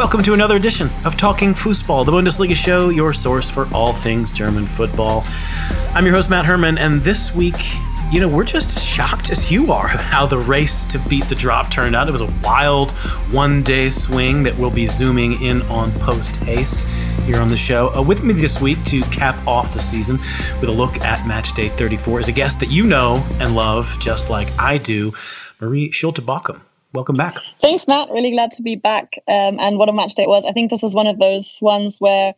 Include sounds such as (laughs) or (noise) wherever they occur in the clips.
Welcome to another edition of Talking Fußball, the Bundesliga show, your source for all things German football. I'm your host, Matt Herman, and this week, you know, we're just as shocked as you are how the race to beat the drop turned out. It was a wild one day swing that we'll be zooming in on post haste here on the show. Uh, with me this week to cap off the season with a look at match day 34 is a guest that you know and love just like I do, Marie Schulte Bockum. Welcome back. Thanks, Matt. Really glad to be back. Um, and what a match day it was. I think this is one of those ones where,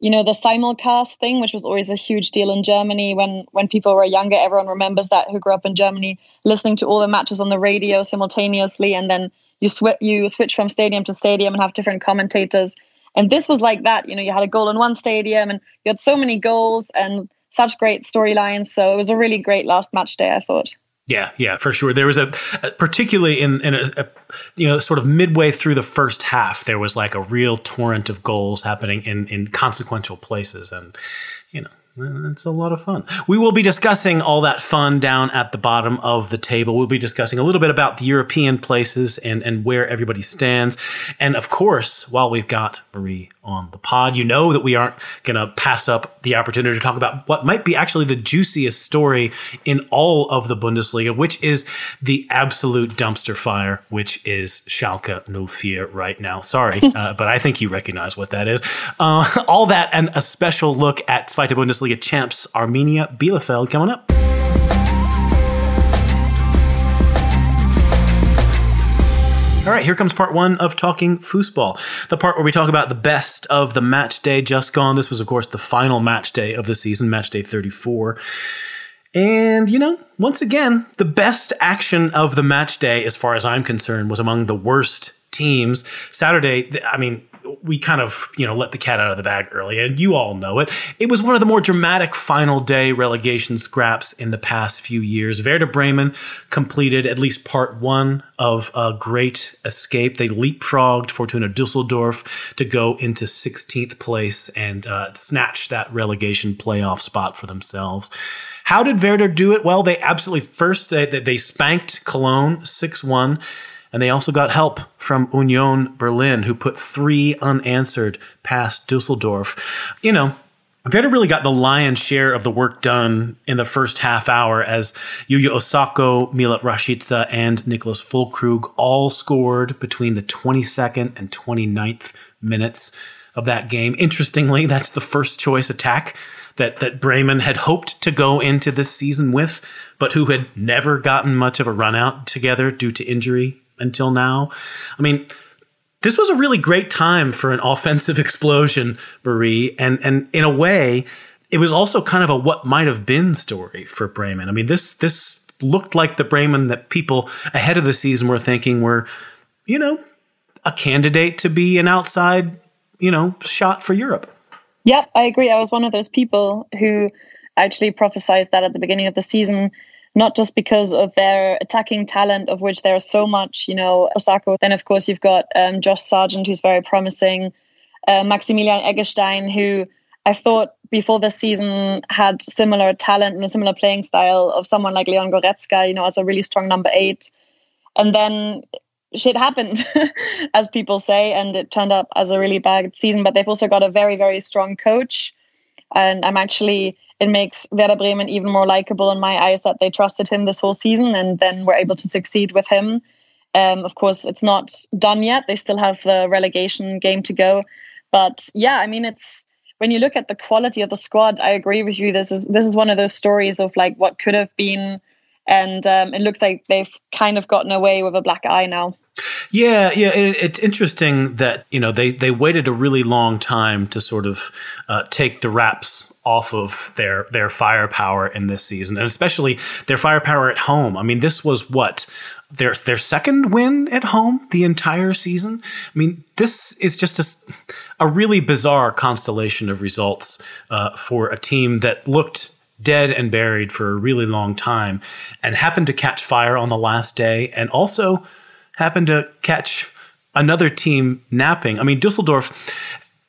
you know, the simulcast thing, which was always a huge deal in Germany when when people were younger. Everyone remembers that who grew up in Germany, listening to all the matches on the radio simultaneously, and then you switch you switch from stadium to stadium and have different commentators. And this was like that. You know, you had a goal in one stadium, and you had so many goals and such great storylines. So it was a really great last match day. I thought. Yeah, yeah, for sure. There was a, particularly in, in a, a, you know sort of midway through the first half, there was like a real torrent of goals happening in in consequential places, and it's a lot of fun. We will be discussing all that fun down at the bottom of the table. We'll be discussing a little bit about the European places and, and where everybody stands. And of course, while we've got Marie on the pod, you know that we aren't going to pass up the opportunity to talk about what might be actually the juiciest story in all of the Bundesliga, which is the absolute dumpster fire, which is Schalke 04 right now. Sorry, (laughs) uh, but I think you recognize what that is. Uh, (laughs) all that and a special look at Zweite Bundesliga Bundesliga champs Arminia Bielefeld coming up. All right, here comes part one of Talking Fußball, the part where we talk about the best of the match day just gone. This was, of course, the final match day of the season, match day 34. And, you know, once again, the best action of the match day, as far as I'm concerned, was among the worst teams. Saturday, I mean, we kind of, you know, let the cat out of the bag early, and you all know it. It was one of the more dramatic final day relegation scraps in the past few years. Werder Bremen completed at least part one of a great escape. They leapfrogged Fortuna Dusseldorf to go into 16th place and uh, snatch that relegation playoff spot for themselves. How did Werder do it? Well, they absolutely first they, they spanked Cologne 6 1. And they also got help from Union Berlin, who put three unanswered past Dusseldorf. You know, Werder really got the lion's share of the work done in the first half hour as Yuya Osako, Milot Rashica, and Nicholas Füllkrug all scored between the 22nd and 29th minutes of that game. Interestingly, that's the first choice attack that, that Bremen had hoped to go into this season with, but who had never gotten much of a run out together due to injury until now. I mean, this was a really great time for an (laughs) offensive explosion, Marie, and and in a way, it was also kind of a what might have been story for Bremen. I mean, this this looked like the Bremen that people ahead of the season were thinking were, you know, a candidate to be an outside, you know, shot for Europe. Yep, I agree. I was one of those people who actually prophesized that at the beginning of the season not just because of their attacking talent, of which there's so much, you know, Osako. Then, of course, you've got um, Josh Sargent, who's very promising, uh, Maximilian Eggestein, who I thought before the season had similar talent and a similar playing style of someone like Leon Goretzka, you know, as a really strong number eight. And then shit happened, (laughs) as people say, and it turned up as a really bad season. But they've also got a very, very strong coach. And I'm actually it makes Werder Bremen even more likable in my eyes that they trusted him this whole season and then were able to succeed with him. Um, of course, it's not done yet. They still have the relegation game to go. But yeah, I mean, it's when you look at the quality of the squad, I agree with you. This is this is one of those stories of like what could have been, and um, it looks like they've kind of gotten away with a black eye now. Yeah, yeah, it, it's interesting that you know they they waited a really long time to sort of uh, take the wraps off of their their firepower in this season, and especially their firepower at home. I mean, this was what their their second win at home the entire season. I mean, this is just a, a really bizarre constellation of results uh, for a team that looked dead and buried for a really long time, and happened to catch fire on the last day, and also happened to catch another team napping. I mean, Dusseldorf.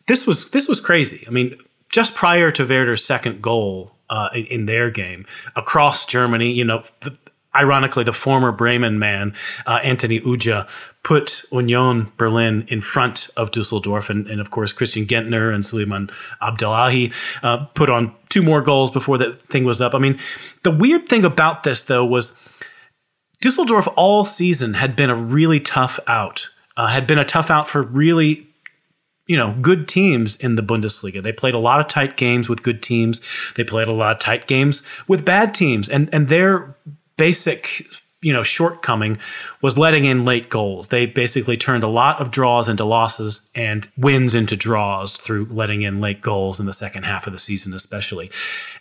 This was this was crazy. I mean, just prior to Werder's second goal uh, in, in, their game across Germany, you know, ironically, the former Bremen man, uh, Anthony Ujah, put Union Berlin in front of Dusseldorf. And, and of course, Christian Gentner and Suleiman Abdullahi uh, put on two more goals before the thing was up. I mean, the weird thing about this, though, was Dusseldorf all season had been a really tough out, uh, had been a tough out for really you know, good teams in the Bundesliga. They played a lot of tight games with good teams. They played a lot of tight games with bad teams. And and their basic you know shortcoming was letting in late goals. They basically turned a lot of draws into losses and wins into draws through letting in late goals in the second half of the season especially.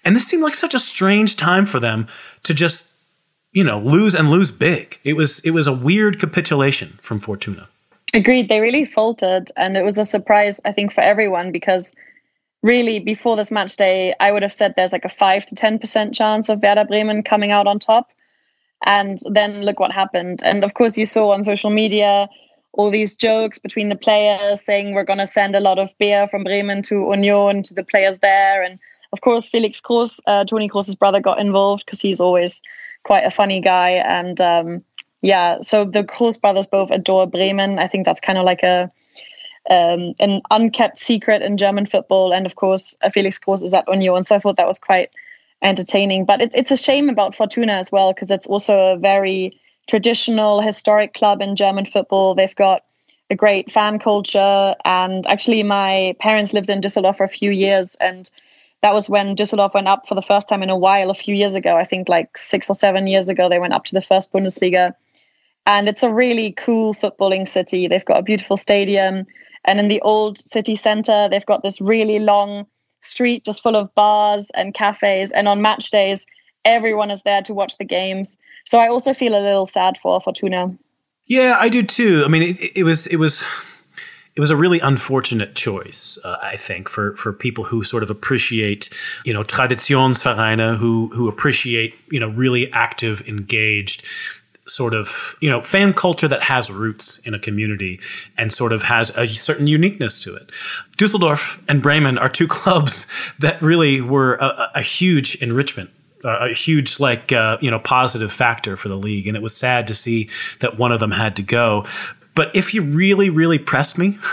And this seemed like such a strange time for them to just you know lose and lose big. It was it was a weird capitulation from Fortuna. Agreed. They really faltered, and it was a surprise, I think, for everyone because really before this match day, I would have said there's like a five to ten percent chance of Werder Bremen coming out on top. And then look what happened. And of course, you saw on social media all these jokes between the players saying we're going to send a lot of beer from Bremen to Union to the players there. And of course, Felix Kroos, uh, Toni Kroos's brother, got involved because he's always quite a funny guy. And um, yeah, so the Kroos brothers both adore Bremen. I think that's kind of like a um, an unkept secret in German football. And of course, Felix Kroos is at Union. So I thought that was quite entertaining. But it, it's a shame about Fortuna as well because it's also a very traditional, historic club in German football. They've got a great fan culture, and actually, my parents lived in Düsseldorf for a few years, and that was when Düsseldorf went up for the first time in a while, a few years ago. I think like six or seven years ago, they went up to the first Bundesliga. And it's a really cool footballing city. They've got a beautiful stadium. And in the old city center, they've got this really long street just full of bars and cafes. And on match days, everyone is there to watch the games. So I also feel a little sad for Fortuna. Yeah, I do too. I mean, it, it was it was it was a really unfortunate choice, uh, I think, for for people who sort of appreciate, you know, Traditionsvereine, who who appreciate, you know, really active, engaged sort of you know fan culture that has roots in a community and sort of has a certain uniqueness to it. Dusseldorf and Bremen are two (laughs) clubs that really were a, a huge enrichment a huge like uh, you know positive factor for the league. And it was sad to see that one of them had to go. But if you really really pressed me (laughs)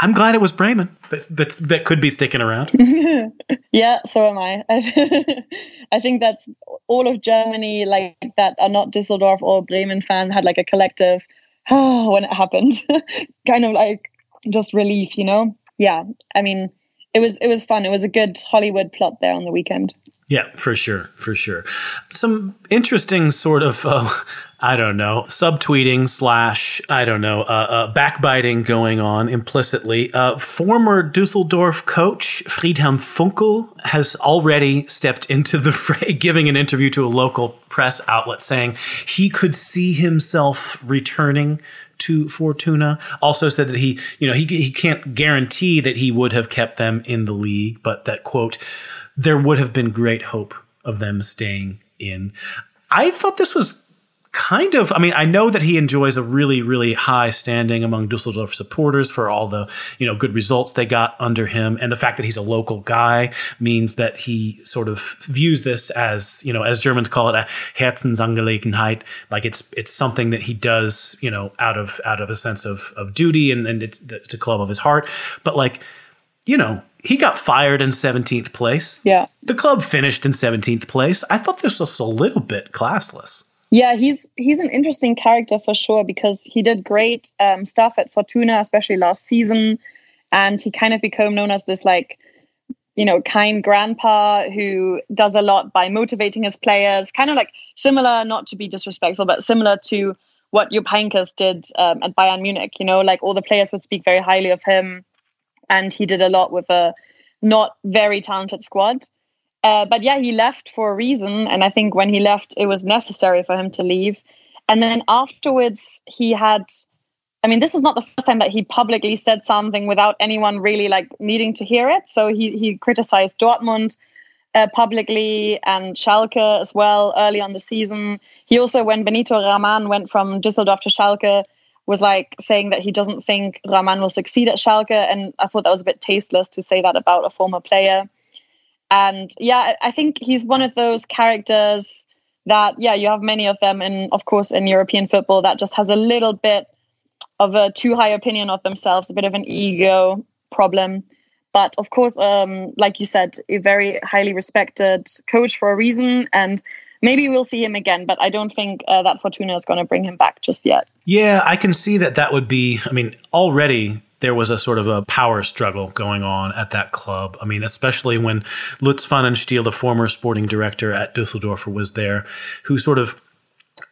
i'm glad it was bremen that, that's that could be sticking around (laughs) yeah so am i (laughs) i think that's all of Germany like that are not Düsseldorf or Bremen fans had like a collective oh, (sighs) when it happened, (laughs) kind of like just relief, you know? Yeah, I mean, it was it was fun. It was a good Hollywood plot there on the weekend. Yeah, for sure, for sure. Some interesting sort of, uh, (laughs) I don't know, subtweeting slash, I don't know, uh, uh, backbiting going on implicitly. Uh, former Dusseldorf coach Friedhelm Funkel has already stepped into the (laughs) fray, giving an interview to a local press outlet saying he could see himself returning to Fortuna. Also said that he, you know, he, he can't guarantee that he would have kept them in the league, but that quote, there would have been great hope of them staying in. I thought this was kind of i mean i know that he enjoys a really really high standing among dusseldorf supporters for all the you know good results they got under him and the fact that he's a local guy means that he sort of views this as you know as germans call it a herzensangelegenheit like it's it's something that he does you know out of out of a sense of of duty and and it's, it's a club of his heart but like you know he got fired in 17th place. Yeah. The club finished in 17th place. I thought this was a little bit classless. Yeah, he's he's an interesting character for sure because he did great um, stuff at Fortuna, especially last season, and he kind of became known as this like, you know, kind grandpa who does a lot by motivating his players. Kind of like similar, not to be disrespectful, but similar to what Jupp did um, at Bayern Munich. You know, like all the players would speak very highly of him and he did a lot with a not very talented squad. Uh, but yeah, he left for a reason, and I think when he left, it was necessary for him to leave. And then afterwards, he had. I mean, this was not the first time that he publicly said something without anyone really like needing to hear it. So he he criticized Dortmund uh, publicly and Schalke as well early on the season. He also, when Benito Raman went from Düsseldorf to Schalke, was like saying that he doesn't think Raman will succeed at Schalke. And I thought that was a bit tasteless to say that about a former player. And yeah, I think he's one of those characters that yeah, you have many of them, and of course in European football that just has a little bit of a too high opinion of themselves, a bit of an ego problem. But of course, um, like you said, a very highly respected coach for a reason, and maybe we'll see him again. But I don't think uh, that Fortuna is going to bring him back just yet. Yeah, I can see that. That would be. I mean, already there was a sort of a power struggle going on at that club. I mean, especially when Lutz Pfannenstiel, the former sporting director at Düsseldorf, was there, who sort of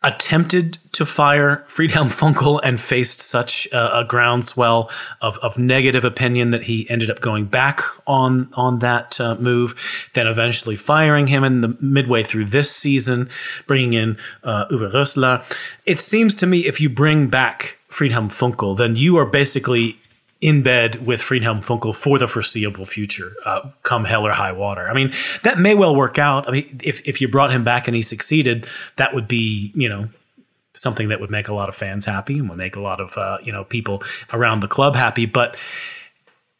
attempted to fire Friedhelm Funkel and faced such a, a groundswell of, of negative opinion that he ended up going back on on that uh, move, then eventually firing him in the midway through this season, bringing in uh, Uwe Rösler. It seems to me if you bring back Friedhelm Funkel, then you are basically in bed with Friedhelm Funkel for the foreseeable future, uh, come hell or high water. I mean, that may well work out. I mean, if, if you brought him back and he succeeded, that would be, you know, something that would make a lot of fans happy and would make a lot of, uh, you know, people around the club happy. But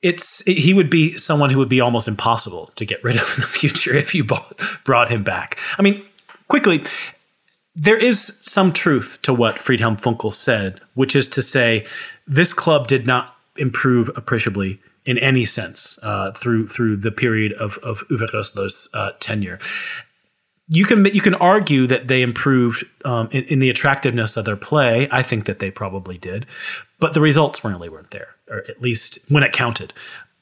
it's he would be someone who would be almost impossible to get rid of in the (laughs) future if you bought, brought him back. I mean, quickly, there is some truth to what Friedhelm Funkel said, which is to say, this club did not improve appreciably in any sense uh, through through the period of of Uwe Rösler's uh, tenure. You can you can argue that they improved um, in, in, the attractiveness of their play. I think that they probably did, but the results really weren't there, or at least when it counted.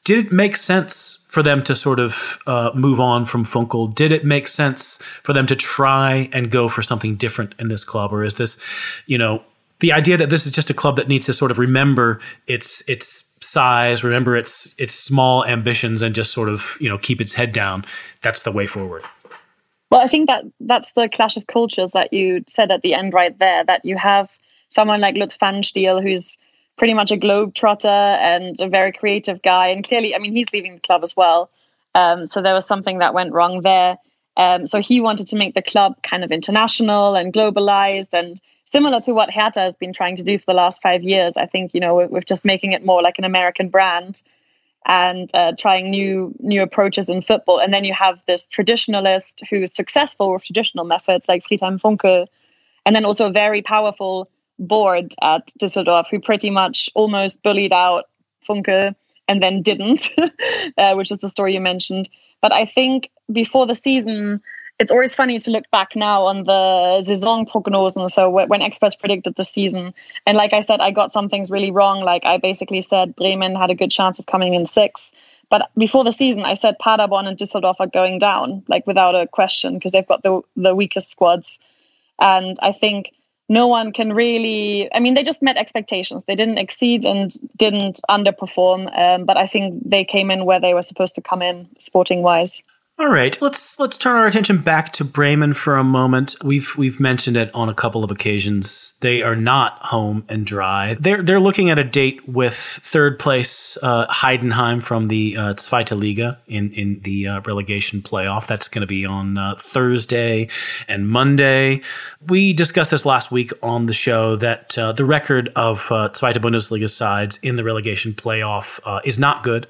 Did it make sense for them to sort of uh, move on from Funkel? Did it make sense for them to try and go for something different in this club, or is this, you know, the idea that this is just a club that needs to sort of remember its its size, remember its its small ambitions, and just sort of you know keep its head down. That's the way forward. Well, I think that that's the clash of cultures that you said at the end right there. That you have someone like Lutz Pfannenstiel who's pretty much a globetrotter and a very creative guy, and clearly, I mean, he's leaving the club as well. Um, so there was something that went wrong there. Um, so he wanted to make the club kind of international and globalized and similar to what Hertha has been trying to do for the last five years. I think you know we're, we're just making it more like an American brand and uh, trying new new approaches in football. And then you have this traditionalist who's successful with traditional methods like Friedhelm Funkel, and then also a very powerful board at Düsseldorf who pretty much almost bullied out Funkel and then didn't, (laughs) uh, which is the story you mentioned. But I think before the season, it's always funny to look back now on the Saisonprognosen. So when experts predicted the season, and like I said, I got some things really wrong. Like I basically said Bremen had a good chance of coming in sixth. But before the season, I said Paderborn and Düsseldorf are going down, like without a question, because they've got the the weakest squads. And I think no one can really. I mean, they just met expectations. They didn't exceed and didn't underperform. Um, but I think they came in where they were supposed to come in, sporting wise. All right, let's let's turn our attention back to Bremen for a moment. We've we've mentioned it on a couple of occasions. They are not home and dry. They're they're looking at a date with third place uh, Heidenheim from the uh, Zweite Liga in in the uh, relegation playoff. That's going to be on uh, Thursday and Monday. We discussed this last week on the show that uh, the record of uh, Zweite Bundesliga sides in the relegation playoff uh, is not good.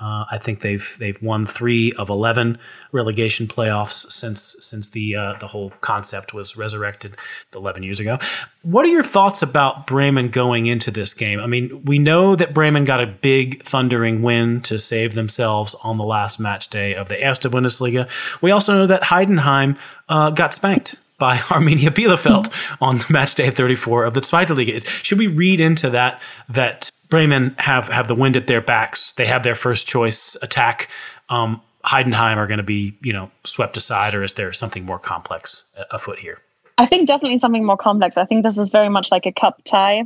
Uh, I think they've they've won three of eleven relegation playoffs since since the uh, the whole concept was resurrected eleven years ago. What are your thoughts about Bremen going into this game? I mean, we know that Bremen got a big thundering win to save themselves on the last match day of the Erste Bundesliga. We also know that Heidenheim uh, got spanked by (laughs) Arminia Bielefeld on the match day 34 of the Zweite Liga. Should we read into that that Bremen have have the wind at their backs. They have their first choice attack. Um, Heidenheim are going to be, you know, swept aside, or is there something more complex afoot here? I think definitely something more complex. I think this is very much like a cup tie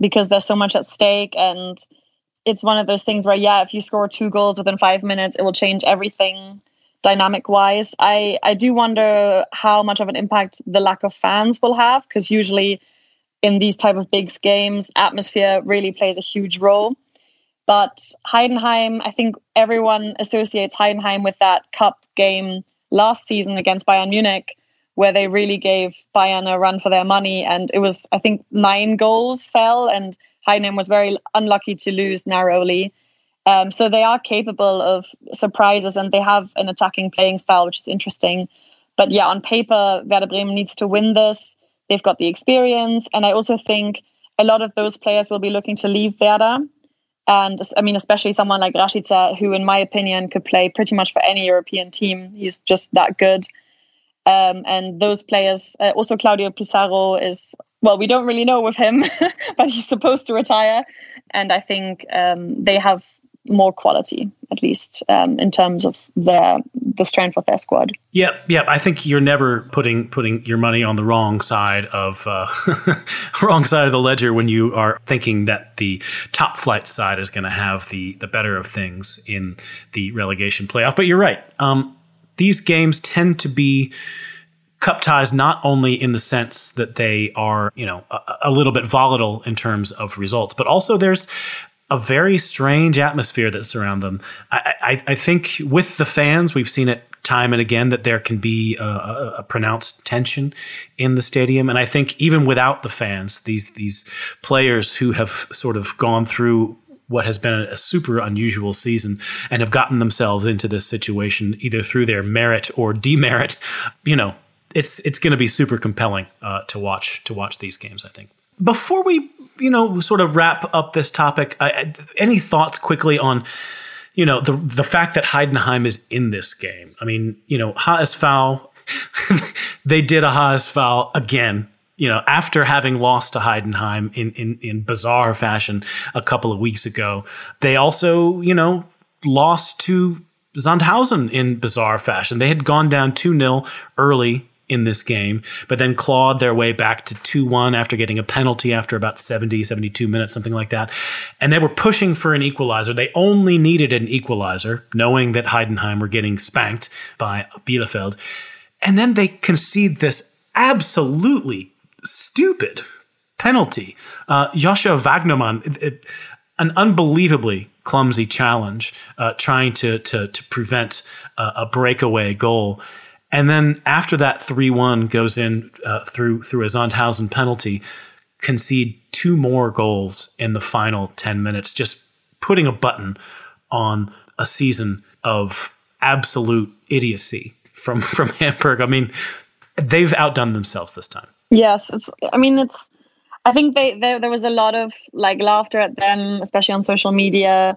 because there's so much at stake, and it's one of those things where, yeah, if you score two goals within five minutes, it will change everything dynamic wise. I I do wonder how much of an impact the lack of fans will have because usually in these type of big games, atmosphere really plays a huge role. But Heidenheim, I think everyone associates Heidenheim with that cup game last season against Bayern Munich, where they really gave Bayern a run for their money. And it was, I think, nine goals fell, and Heidenheim was very unlucky to lose narrowly. Um, so they are capable of surprises and they have an attacking playing style, which is interesting. But yeah, on paper, Werder Bremen needs to win this. They've got the experience. And I also think a lot of those players will be looking to leave Werder. And I mean, especially someone like Rashica, who, in my opinion, could play pretty much for any European team. He's just that good. Um, and those players, uh, also Claudio Pizarro is, well, we don't really know with him, (laughs) but he's supposed to retire. And I think um, they have more quality, at least um, in terms of their the strength of their squad. Yep, yep. I think you're never putting putting your money on the wrong side of uh, (laughs) wrong side of the ledger when you are thinking that the top flight side is going to have the the better of things in the relegation playoff. But you're right. Um, these games tend to be cup ties not only in the sense that they are you know a, a little bit volatile in terms of results, but also there's a very strange atmosphere that surrounds them. I, I, I, think with the fans, we've seen it time and again that there can be a, a, a, pronounced tension in the stadium, and I think even without the fans, these these players who have sort of gone through what has been a super unusual season and have gotten themselves into this situation either through their merit or demerit, you know, it's it's going to be super compelling uh, to watch to watch these games. I think. Before we you know, sort of wrap up this topic, I, any thoughts quickly on, you know, the the fact that Heidenheim is in this game? I mean, you know, HSV, (laughs) they did a HSV again. You know, after having lost to Heidenheim in, in, in bizarre fashion a couple of weeks ago, they also, you know, lost to Sandhausen in bizarre fashion. They had gone down 2 0 early in this game, but then clawed their way back to 2 1 after getting a penalty after about 70, 72 minutes, something like that. And they were pushing for an equalizer. They only needed an equalizer, knowing that Heidenheim were getting spanked by Bielefeld. And then they concede this absolutely stupid penalty. Uh, it, it, an unbelievably clumsy challenge, uh, trying to, to, to prevent a, a breakaway goal. And then after that 3 1 goes in uh, through, through a Sandhausen penalty, concede two more goals in the final 10 minutes, just putting a button on a season of absolute idiocy from, (laughs) from Hamburg. I mean, they've outdone themselves this time. Yes. It's, I mean, it's, I think they, they, there was a lot of like laughter at them, especially on social media.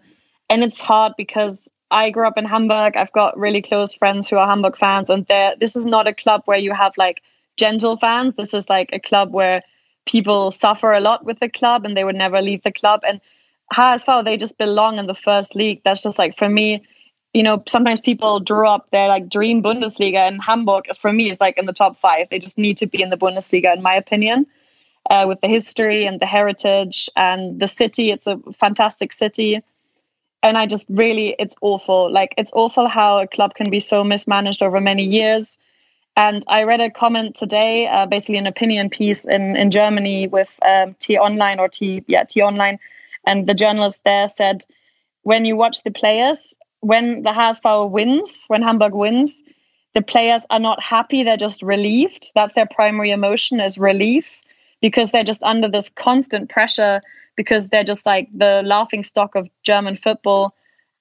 And it's hard because I grew up in Hamburg. I've got really close friends who are Hamburg fans, and this is not a club where you have like gentle fans. This is like a club where people suffer a lot with the club and they would never leave the club. And HSV, they just belong in the first league. That's just like for me, you know, sometimes people draw up their like dream Bundesliga, and Hamburg, for me, is like in the top five. They just need to be in the Bundesliga, in my opinion. Uh, with the history and the heritage and the city, it's a fantastic city and I just really, it's awful. Like, it's awful how a club can be so mismanaged over many years. And I read a comment today, uh, basically an opinion piece in, in Germany with um, T Online or T, yeah, T Online. And the journalist there said, when you watch the players, when the HSV wins, when Hamburg wins, the players are not happy. They're just relieved. That's their primary emotion is relief because they're just under this constant pressure because they're just like the laughing stock of German football.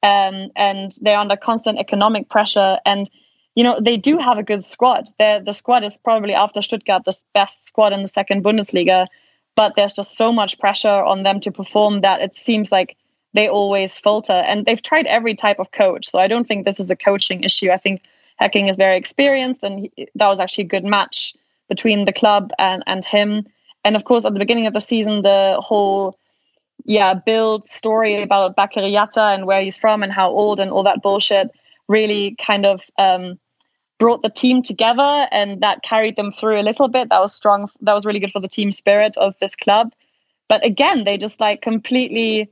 Um, and they're under constant economic pressure. And, you know, they do have a good squad. They're, the squad is probably after Stuttgart the best squad in the second Bundesliga. But there's just so much pressure on them to perform that it seems like they always falter. And they've tried every type of coach. So I don't think this is a coaching issue. I think Hecking is very experienced, and he, that was actually a good match between the club and, and him. And of course, at the beginning of the season, the whole yeah, Bild story about Bakary Jatta and where he's from and how old and all that bullshit really kind of um, brought the team together and that carried them through a little bit. That was strong. That was really good for the team spirit of this club. But again, they just like completely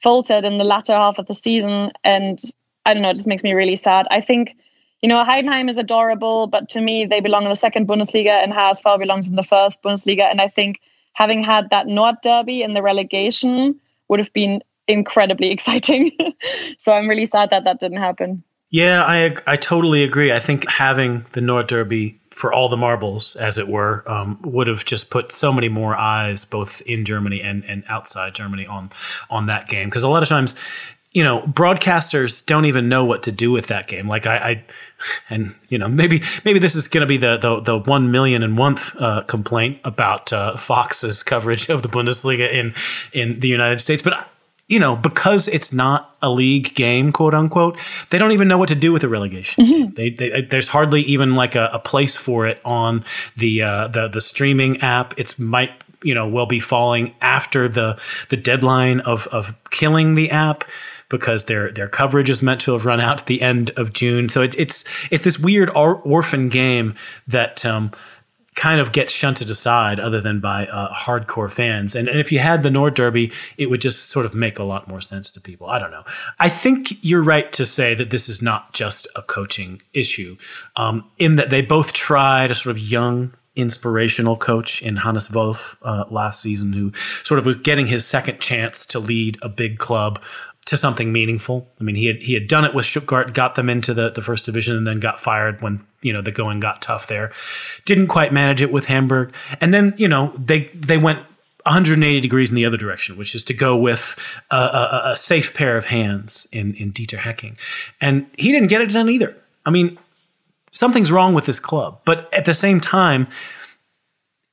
faltered in the latter half of the season. And I don't know, it just makes me really sad. I think, you know, Heidenheim is adorable, but to me, they belong in the second Bundesliga and HSV belongs in the first Bundesliga. And I think having had that Nord Derby in the relegation would have been incredibly (laughs) exciting. so I'm really sad that that didn't happen. Yeah, I I totally agree. I think having the Nord Derby for all the marbles, as it were, um, would have just put so many more eyes, both in Germany and, and outside Germany, on on that game. Because a lot of times, you know, broadcasters don't even know what to do with that game. Like I, I and you know, maybe maybe this is going to be the the the one million and one uh, complaint about uh, Fox's coverage of the Bundesliga in in the United States, but. You know, because it's not a league game, quote unquote, they don't even know what to do with the relegation. Mm-hmm. They, they, there's hardly even like a, a place for it on the uh, the the streaming app. It's might you know will be falling after the the deadline of of killing the app because their their coverage is meant to have run out at the end of June. So it, it's it's this weird or, orphan game that. Um, kind of gets shunted aside other than by uh, hardcore fans. And, and, if you had the Nord Derby, it would just sort of make a lot more sense to people. I don't know. I think you're right to say that this is not just a coaching issue, um, in that they both tried a sort of young inspirational coach in Hannes Wolf uh, last season, who sort of was getting his second chance to lead a big club to something meaningful. I mean, he had he had done it with Stuttgart, got them into the, the first division, and then got fired when you know the going got tough there. Didn't quite manage it with Hamburg, and then you know they they went 180 degrees in the other direction, which is to go with a, a, a safe pair of hands in in Dieter Hecking, and he didn't get it done either. I mean, something's wrong with this club, but at the same time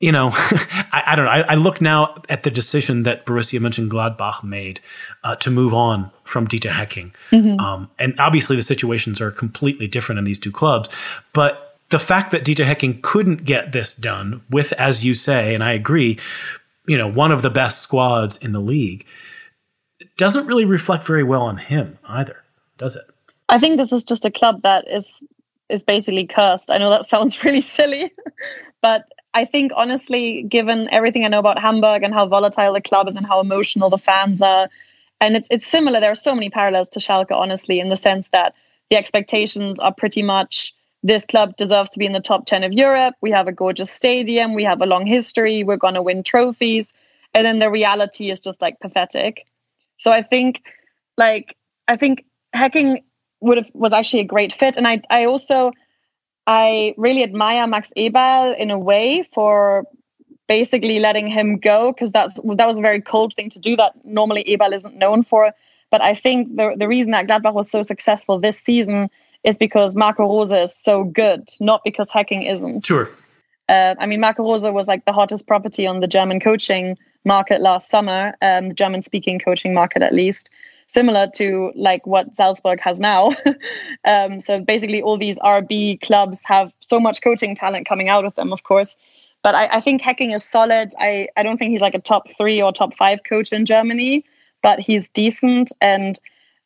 you know, (laughs) I, I, don't know. I, I, look now at the decision that Borussia Mönchengladbach made uh, to move on from Dieter Hecking. Mm-hmm. Um, and obviously the situations are completely different in these two clubs. But the fact that Dieter Hecking couldn't get this done with, as you say, and I agree, you know, one of the best squads in the league, doesn't really reflect very well on him either, does it? I think this is just a club that is is basically cursed. I know that sounds (laughs) really silly, (laughs) but I think honestly, given everything I know about Hamburg and how volatile the club is and how emotional the fans are, and it's it's similar. There are so many parallels to Schalke, honestly, in the sense that the expectations are pretty much this club deserves to be in the top 10 of Europe. We have a gorgeous stadium. We have a long history. We're going to win trophies. And then the reality is just like pathetic. So I think, like, I think Hecking would have was actually a great fit. And I, I also, I really admire Max Eberl in a way for basically letting him go because that's that was a very cold thing to do that normally Eberl isn't known for. But I think the the reason that Gladbach was so successful this season is because Marco Rose is so good, not because Hecking isn't. Sure. Uh, I mean, Marco Rose was like the hottest property on the German coaching market last summer, um, the German speaking coaching market at least similar to like what Salzburg has now. (laughs) um, so basically, all these RB clubs have so much coaching talent coming out of them, of course. But I, I think Hecking is solid. I, I don't think he's like a top three or top five coach in Germany, but he's decent. And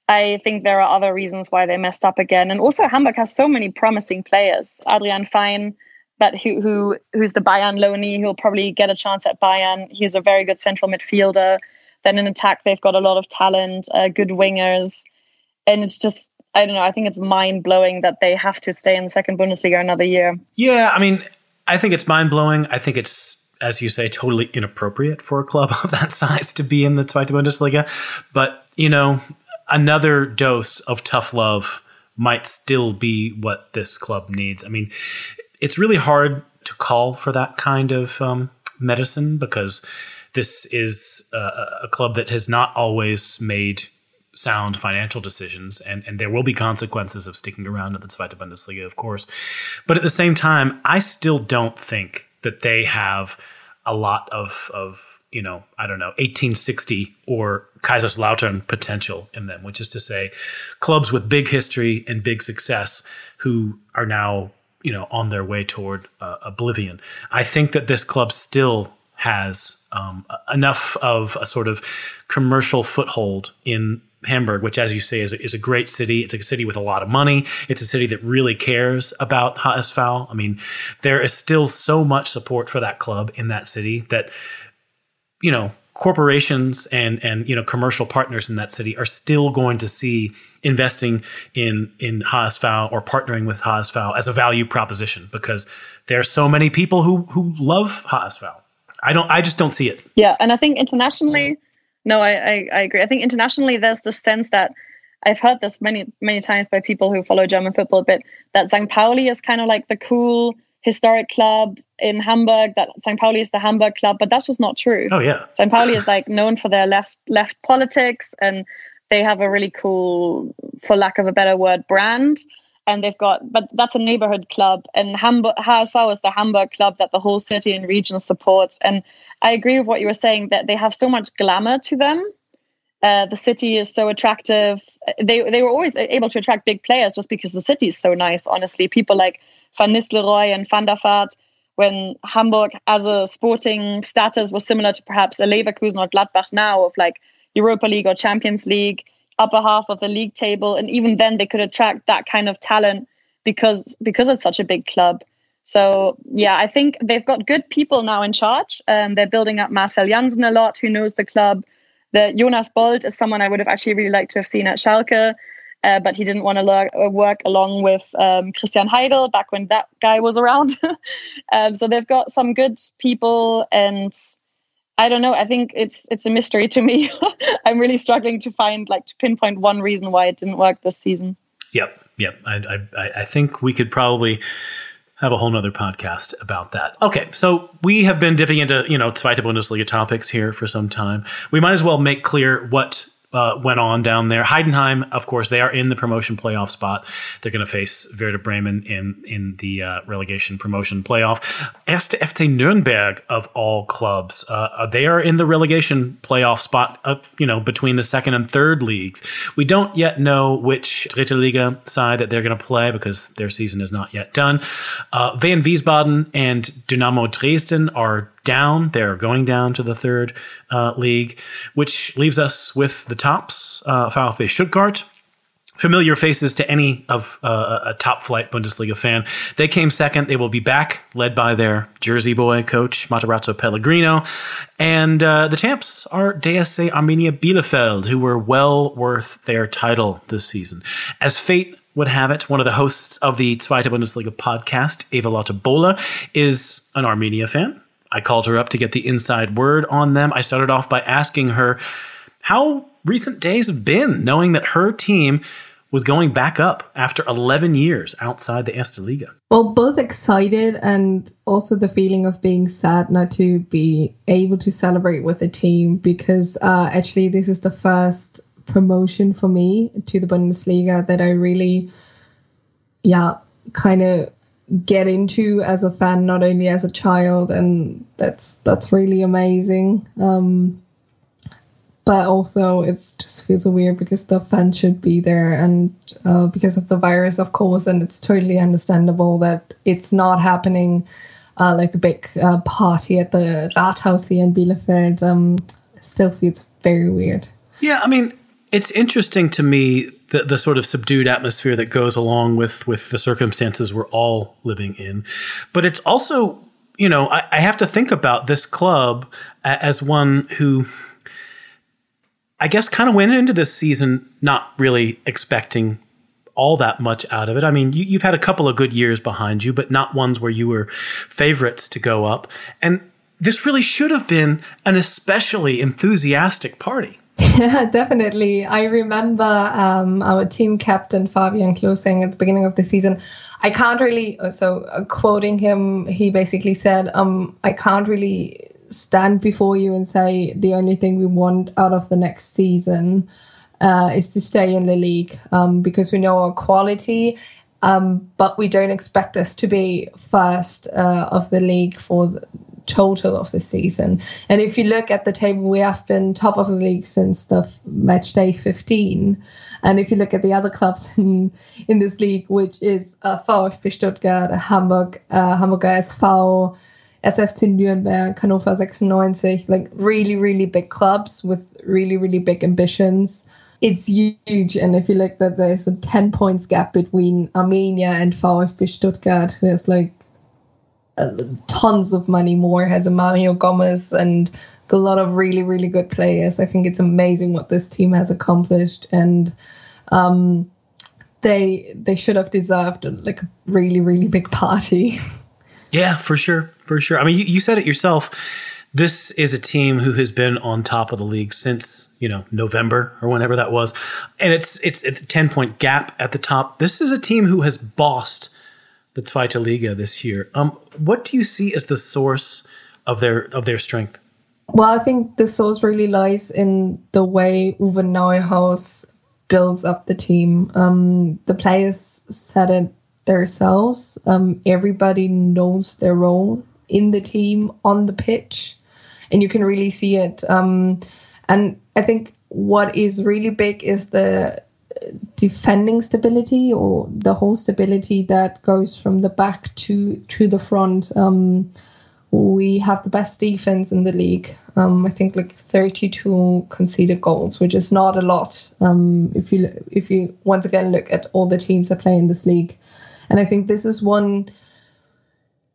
I think there are other reasons why they messed up again. And also, Hamburg has so many promising players. Adrian Fein, but who, who who's the Bayern loanee, who'll probably get a chance at Bayern. He's a very good central midfielder. Then in attack, they've got a lot of talent, uh, good wingers, and it's just I don't know. I think it's mind blowing that they have to stay in the second Bundesliga another year. Yeah, I mean, I think it's mind blowing. I think it's as you say, totally inappropriate for a club (laughs) of that size to be in the Zweite Bundesliga. But you know, another dose of tough love might still be what this club needs. I mean, it's really hard to call for that kind of um, medicine because this is a, a club that has not always made sound financial decisions, and, and there will be consequences of sticking around in the Zweite Bundesliga, of course. But at the same time, I still don't think that they have a lot of, of you know, I don't know, 1860 or Kaiserslautern potential in them, which is to say, clubs with big history and big success who are now, you know, on their way toward uh, oblivion. I think that this club still has um, enough of a sort of commercial foothold in Hamburg, which, as you say, is a, is a great city. It's a city with a lot of money. It's a city that really cares about HSV. I mean, there is still so much support for that club in that city that, you know, corporations and and you know commercial partners in that city are still going to see investing in in HSV or partnering with HSV as a value proposition because there are so many people who who love HSV. I don't. I just don't see it. Yeah, and I think internationally, no, I, I, I agree. I think internationally, there's the sense that I've heard this many many times by people who follow German football a bit that St. Pauli is kind of like the cool historic club in Hamburg. That St. Pauli is the Hamburg club, but that's just not true. Oh yeah, St. Pauli is like known for their left left politics and they have a really cool, for lack of a better word, brand. And they've got, but that's a neighborhood club. And Hamburg, HSV as the Hamburg club that the whole city and region supports. And I agree with what you were saying that they have so much glamour to them. Uh, the city is so attractive. They they were always able to attract big players just because the city is so nice. Honestly, people like Van Nistelrooy and Van der Vaart, when Hamburg as a sporting status was similar to perhaps a Leverkusen or Gladbach now of like Europa League or Champions League, upper half of the league table, and even then they could attract that kind of talent because because it's such a big club. So yeah, I think they've got good people now in charge. Um, they're building up Marcel Jansen a lot, who knows the club. The Jonas Boldt is someone I would have actually really liked to have seen at Schalke, uh, but he didn't want to le- uh, work along with um, Christian Heidel back when that guy was around. (laughs) um, so they've got some good people, and I don't know. I think it's it's a mystery to me. (laughs) I'm really struggling to find like to pinpoint one reason why it didn't work this season. Yep, yep. I I, I think we could probably have a whole nother podcast about that. Okay, so we have been dipping into, you know, Zweite Bundesliga topics here for some time. We might as well make clear what uh, went on down there. Heidenheim, of course, they are in the promotion playoff spot. They're going to face Werder Bremen in in the uh, relegation promotion playoff. Erste FC Nürnberg, of all clubs, uh, uh, they are in the relegation playoff spot. Up, you know, between the second and third leagues. We don't yet know which Dritte Liga side that they're going to play because their season is not yet done. Uh, Wehen Wiesbaden and Dynamo Dresden are down. They're going down to the third uh, league, which leaves us with the tops uh, VfB Stuttgart. Familiar faces to any of uh, a top flight Bundesliga fan. They came second. They will be back, led by their Jersey boy coach Matarazzo Pellegrino, and uh, the champs are DSC Arminia Bielefeld, who were well worth their title this season. As fate would have it, one of the hosts of the Zweite Bundesliga podcast, Eva Lotte Bohler, is an Arminia fan. I called her up to get the inside word on them. I started off by asking her how recent days have been, knowing that her team was going back up after 11 years outside the Erste Liga. Well, both excited and also the feeling of being sad not to be able to celebrate with the team because uh, actually this is the first promotion for me to the Bundesliga that I really, yeah, kind of get into as a fan, not only as a child, and that's that's really amazing. Um, but also, it just feels weird because the fan should be there, and uh, because of the virus, of course, and it's totally understandable that it's not happening. Uh, like the big uh, party at the Rathaus here in Bielefeld um, still feels very weird. Yeah, I mean, it's interesting to me the, the sort of subdued atmosphere that goes along with with the circumstances we're all living in. But it's also, you know, I, I have to think about this club as one who I guess kind of went into this season not really expecting all that much out of it. I mean, you, have had a couple of good years behind you, but not ones where you were favorites to go up. And this really should have been an especially enthusiastic party. Yeah, (laughs) definitely. I remember um, our team captain Fabian Klos saying at the beginning of the season, I can't really. So, uh, quoting him, he basically said, um, "I can't really stand before you and say the only thing we want out of the next season uh, is to stay in the league um, because we know our quality." Um, but we don't expect us to be first uh, of the league for the, total of the season. And if you look at the table, we have been top of the league since the match day 15. And if you look at the other clubs (laughs) in, in this league, which is uh, VfB Stuttgart, Hamburg, uh, Hamburger SV, SFC Nürnberg, Hannover 96, like really, really big clubs with really, really big ambitions. It's huge. And if you look that there's a 10 points gap between Arminia and VfB Stuttgart, who has like tons of money more, has a Mario Gomez and a lot of really, really good players. I think it's amazing what this team has accomplished, and um, they they should have deserved like a really, really big party. (laughs) Yeah, for sure, for sure. I mean, you, you said it yourself. This is a team who has been on top of the league since you know November or whenever that was, and it's it's, it's a ten point gap at the top. This is a team who has bossed the Zweite Liga this year. Um, what do you see as the source of their of their strength? Well, I think the source really lies in the way Uwe Neuhaus builds up the team. Um, the players said it themselves. Um, everybody knows their role in the team on the pitch, and you can really see it. Um, and I think what is really big is the defending stability or the whole stability that goes from the back to to the front. Um, we have the best defense in the league. Um, I think like 32 conceded goals, which is not a lot. Um, if you if you once again look at all the teams that play in this league, and I think this is one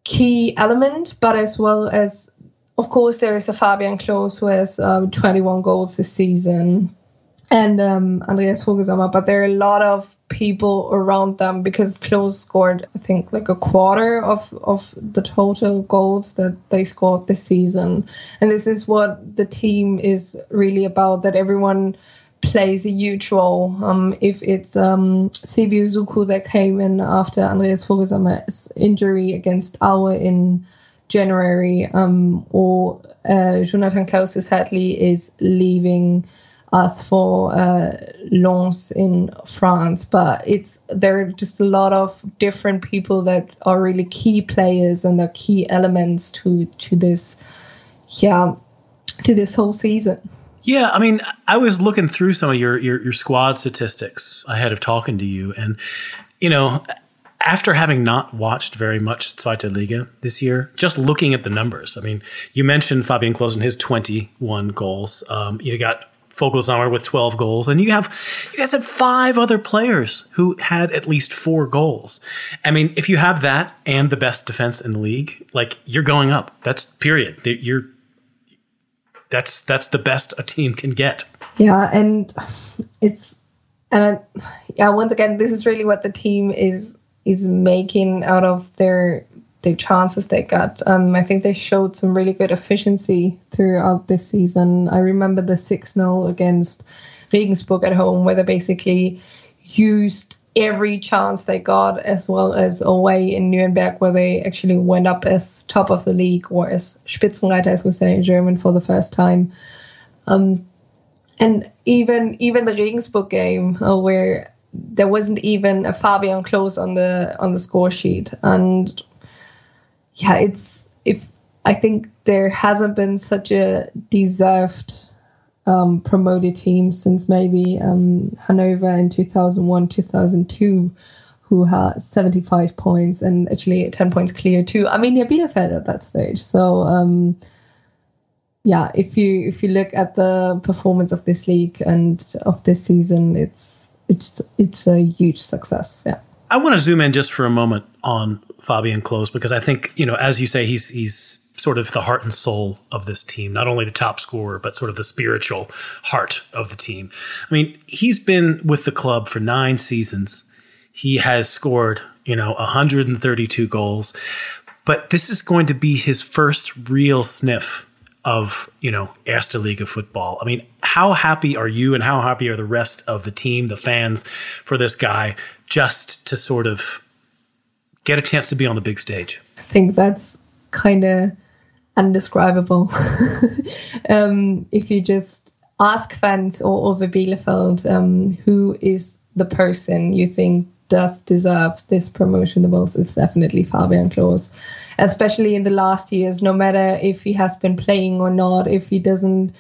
key element, but as well as, of course, there is a Fabian Klos who has um, 21 goals this season, and um, Andreas Voglsammer, but there are a lot of people around them because Klos scored, I think, like a quarter of, of the total goals that they scored this season. And this is what the team is really about that everyone plays a huge role. Um, if it's um, Cebio Soukou that came in after Andreas Voglsammer's injury against Aue in January, um, or uh, Jonathan Clausus Hadley is leaving us for uh, Lens in France. But it's there are just a lot of different people that are really key players and are key elements to to this, yeah, to this whole season. Yeah, I mean, I was looking through some of your, your, your squad statistics ahead of talking to you, and you know, after having not watched very much Zweite Liga this year, just looking at the numbers. I mean, you mentioned Fabian Klos and his 21 goals. Um, you got Voglsammer with 12 goals. And you have, you guys have five other players who had at least four goals. I mean, if you have that and the best defense in the league, like you're going up. That's period. You're, that's, that's the best a team can get. Yeah. And it's, and I, yeah, once again, this is really what the team is, is making out of their the chances they got. Um, I think they showed some really good efficiency throughout this season. I remember the 6 0 against Regensburg at home, where they basically used every chance they got, as well as away in Nuremberg, where they actually went up as top of the league or as Spitzenreiter, as we say in German, for the first time. Um, and even even the Regensburg game, uh, where there wasn't even a Fabian Klos on the on the score sheet, and yeah, it's if I think there hasn't been such a deserved um, promoted team since maybe um, Hanover in 2001, 2002, who had 75 points and actually 10 points clear too. I mean, yeah, Bielefeld at that stage. So, um, yeah, if you if you look at the performance of this league and of this season, it's it's it's a huge success. Yeah. I want to zoom in just for a moment on Fabian Klos because I think you know, as you say, he's he's sort of the heart and soul of this team, not only the top scorer, but sort of the spiritual heart of the team. I mean, he's been with the club for nine seasons. He has scored, you know, 132 goals, but this is going to be his first real sniff of you know Erste Liga football. I mean, how happy are you, and how happy are the rest of the team, the fans, for this guy just to sort of get a chance to be on the big stage? I think that's kind of undescribable. (laughs) um, if you just ask fans all over Bielefeld um, who is the person you think does deserve this promotion the most, it's definitely Fabian Klos. Especially in the last years, no matter if he has been playing or not, if he doesn't,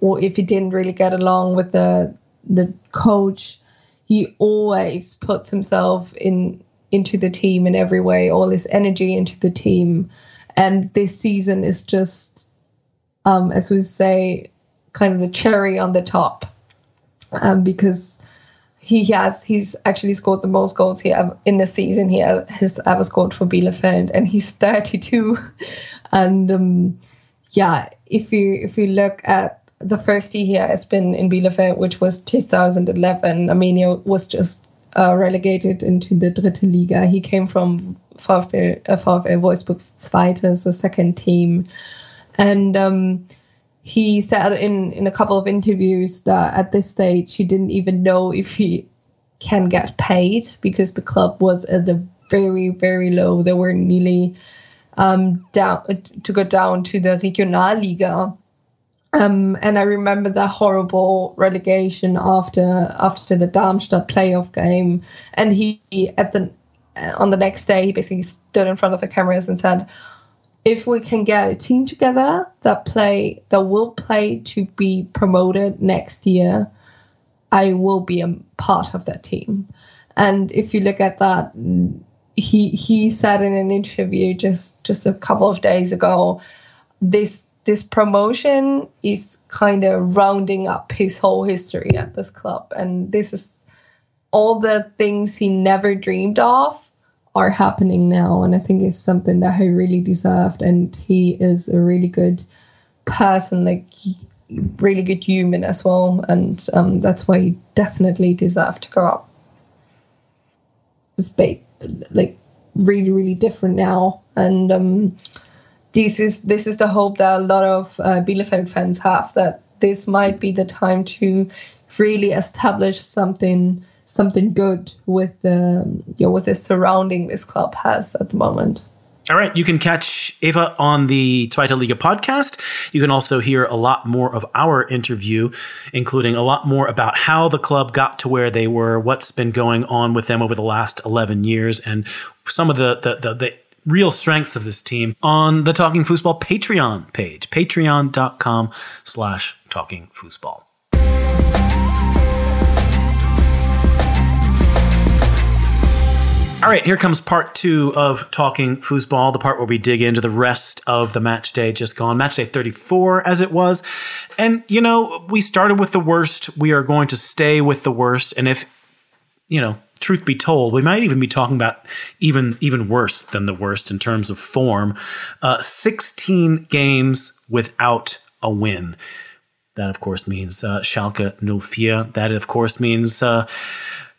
or if he didn't really get along with the the coach, he always puts himself in into the team in every way, all his energy into the team. And this season is just, um, as we say, kind of the cherry on the top, um, because he has he's actually scored the most goals he ever in the season he has ever scored for Bielefeld, and he's (laughs) 32. and um, yeah, if you if you look at the first year he has been in Bielefeld, which was 2011, I mean, it was just uh, relegated into the Dritte Liga. He came from VfL, uh, VfL Wolfsburg's Zweite, so second team. And um, he said in, in a couple of interviews that at this stage he didn't even know if he can get paid because the club was at the very, very low. They were nearly um, down to go down to the Regionalliga Um, and I remember that horrible relegation after after the Darmstadt playoff game, and he at the on the next day he basically stood in front of the cameras and said, "If we can get a team together that play that will play to be promoted next year, I will be a part of that team." And if you look at that, he he said in an interview just just a couple of days ago, this this promotion is kind of rounding up his whole history at this club. And this is all the things he never dreamed of are happening now. And I think it's something that he really deserved. And he is a really good person, like really good human as well. And um, that's why he definitely deserved to go up. It's like really, really different now. And um, this is this is the hope that a lot of uh, Bielefeld fans have that this might be the time to really establish something something good with the you know with the surrounding this club has at the moment. All right, you can catch Eva on the Zweite Liga podcast. You can also hear a lot more of our interview, including a lot more about how the club got to where they were, what's been going on with them over the last 11 years, and some of the, the, the, the real strengths of this team on the Talking Fußball Patreon page, patreon.com slash talking foosball. All right, here comes part two of Talking Fußball, the part where we dig into the rest of the match day just gone, match day 34 as it was. And, you know, we started with the worst. We are going to stay with the worst. And if, you know, truth be told, we might even be talking about even even worse than the worst in terms of form. Uh, 16 games without a win. That, of course, means uh, Schalke 04. That, of course, means uh,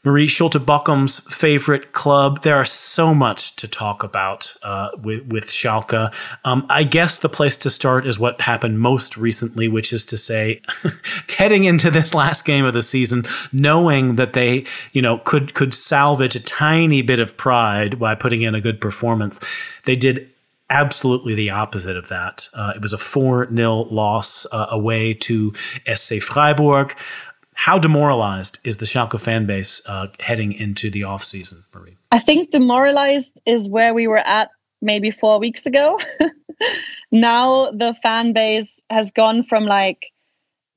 Marie Schulte Bockum's favorite club. There are so much to talk about uh, with, with Schalke. Um, I guess the place to start is what happened most recently, which is to say, (laughs) heading into this last game of the season, knowing that they, you know, could could salvage a tiny bit of pride by putting in a good performance, they did absolutely the opposite of that. Uh, it was a 4 0 loss uh, away to SC Freiburg. How demoralized is the Schalke fan base uh, heading into the off season, Marie? I think demoralized is where we were at maybe four weeks ago. (laughs) now the fan base has gone from like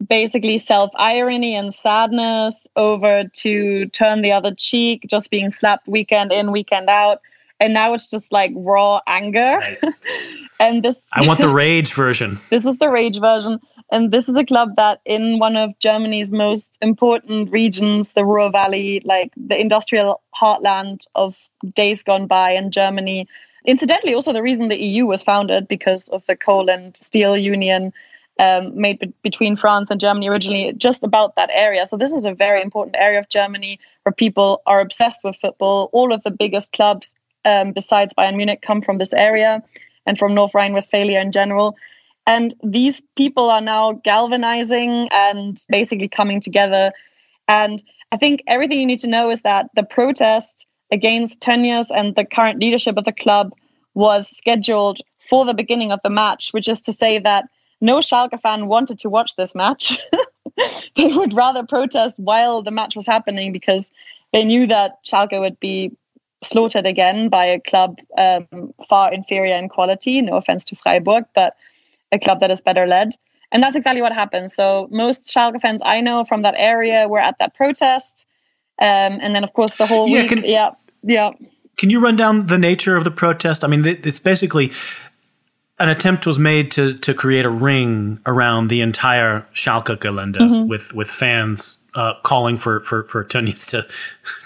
basically self irony and sadness over to turn the other cheek, just being slapped weekend in, weekend out. And now it's just like raw anger. Nice. (laughs) and this I want the (laughs) rage version. this is the rage version. And this is a club that, in one of Germany's most important regions, the Ruhr Valley, like the industrial heartland of days gone by in Germany, incidentally, also the reason the EU was founded because of the coal and steel union um, made be- between France and Germany originally, just about that area. So, this is a very important area of Germany where people are obsessed with football. All of the biggest clubs, um, besides Bayern Munich, come from this area and from North Rhine Westphalia in general. And these people are now galvanizing and basically coming together. And I think everything you need to know is that the protest against Tönnies and the current leadership of the club was scheduled for the beginning of the match, which is to say that no Schalke fan wanted to watch this match. (laughs) they would rather protest while the match was happening because they knew that Schalke would be slaughtered again by a club um, far inferior in quality. No offense to Freiburg, but a club that is better led. And that's exactly what happened. So most Schalke fans I know from that area were at that protest. Um, and then, of course, the whole yeah, week. Can, yeah, yeah. Can you run down the nature of the protest? I mean, it's basically an attempt was made to to create a ring around the entire Schalke Gelände mm-hmm. with with fans uh, calling for for for Tönnies to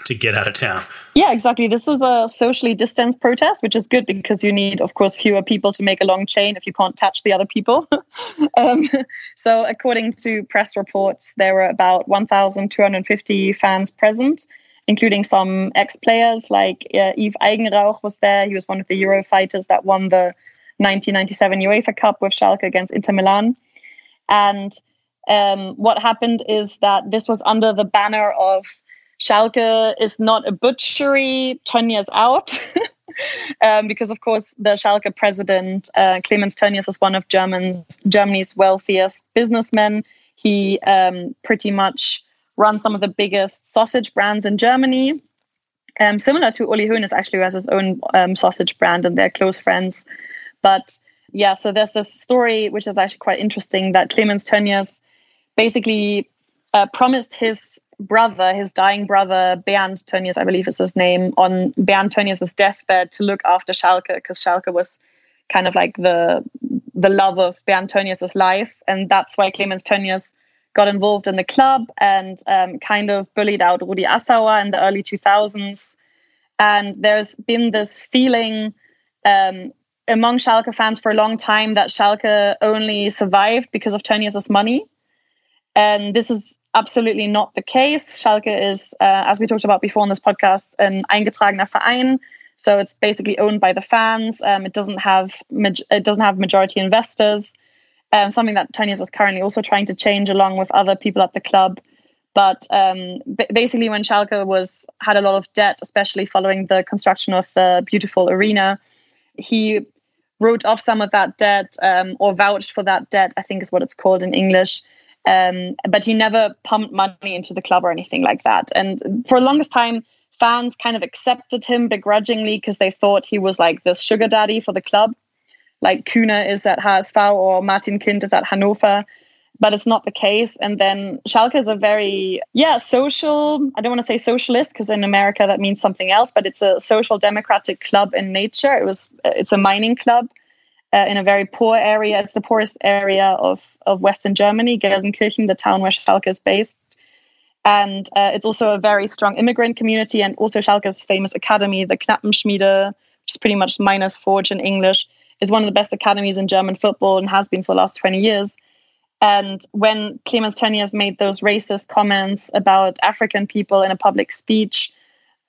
to get out of town. Yeah, exactly. This was a socially distanced protest, which is good because you need, of course, fewer people to make a long chain if you can't touch the other people. (laughs) um, so, according to press reports, there were about 1,250 fans present, including some ex-players like uh, Yves Eigenrauch was there. He was one of the Euro fighters that won the 1997 UEFA Cup with Schalke against Inter Milan, and um, what happened is that this was under the banner of Schalke is not a butchery, Tönnies out. (laughs) um, because of course the Schalke president uh, Clemens Tönnies is one of German Germany's wealthiest businessmen. He um, pretty much runs some of the biggest sausage brands in Germany. Um, similar to Uli Hoeneß, actually, who has his own um, sausage brand, and they're close friends. But yeah, so there's this story which is actually quite interesting that Clemens Tönnies basically uh, promised his brother, his dying brother, Bernd Tönnies, I believe is his name, on Bernd Tönnies' deathbed to look after Schalke because Schalke was kind of like the the love of Bernd Tönnies' life. And that's why Clemens Tönnies got involved in the club and um, kind of bullied out Rudi Assauer in the early 2000s. And there's been this feeling um, among Schalke fans for a long time that Schalke only survived because of Tönnies' money. And this is absolutely not the case. Schalke is, uh, as we talked about before on this podcast, an eingetragener Verein. So it's basically owned by the fans. Um, it doesn't have it doesn't have majority investors. Um, something that Tönnies is currently also trying to change along with other people at the club. But um, b- basically, when Schalke was had a lot of debt, especially following the construction of the beautiful arena, he wrote off some of that debt um, or vouched for that debt. I think is what it's called in English. Um, but he never pumped money into the club or anything like that. And for the longest time, fans kind of accepted him begrudgingly because they thought he was like the sugar daddy for the club, like Kühne is at HSV or Martin Kind is at Hannover. But it's not the case. And then Schalke is a very, yeah, social. I don't want to say socialist because in America that means something else, but it's a social democratic club in nature. It was, it's a mining club uh, in a very poor area. It's the poorest area of, of Western Germany, Gelsenkirchen, the town where Schalke is based. And uh, it's also a very strong immigrant community, and also Schalke's famous academy, the Knappenschmiede, which is pretty much minus forge in English, is one of the best academies in German football and has been for the last 20 years. And when Clemens Tönnies made those racist comments about African people in a public speech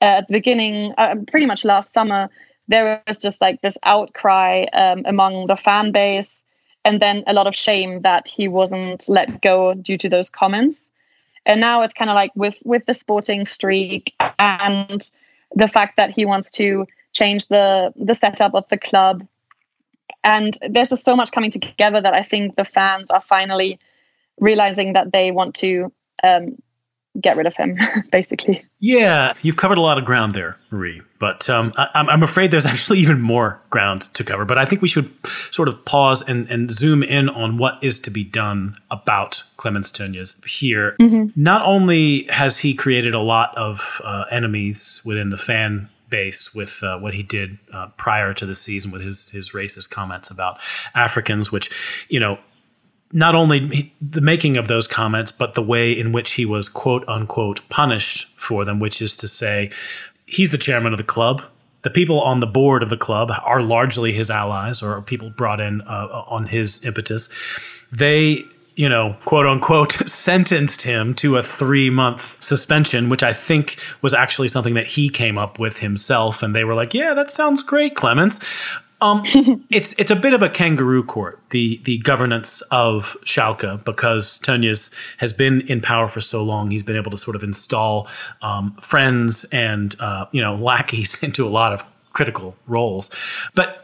uh, at the beginning, uh, pretty much last summer, there was just like this outcry um, among the fan base and then a lot of shame that he wasn't let go due to those comments. And now it's kind of like with with the sporting streak and the fact that he wants to change the the setup of the club and there's just so much coming together that i think the fans are finally realizing that they want to um, get rid of him, (laughs) basically. Yeah, you've covered a lot of ground there, Marie. But um, I, am afraid there's (laughs) actually even more ground to cover. But I think we should sort of pause and, and zoom in on what is to be done about Clemens Tönnies here. Mm-hmm. Not only has he created a lot of uh, enemies within the fan base with uh, what he did uh, prior to the season with his his racist comments about Africans, which you know not only the making of those comments, but the way in which he was quote unquote punished for them, which is to say, he's the chairman of the club. The people on the board of the club are largely his allies or people brought in uh, on his impetus. They, you know, quote unquote, (laughs) sentenced him to a three month suspension, which I think was actually something that he came up with himself. And they were like, yeah, that sounds great, Clemens. Um, (laughs) it's it's a bit of a kangaroo court, the the governance of Schalke, because Tönnies has been in power for so long. He's been able to sort of install um, friends and uh, you know lackeys (laughs) into a lot of critical roles, but.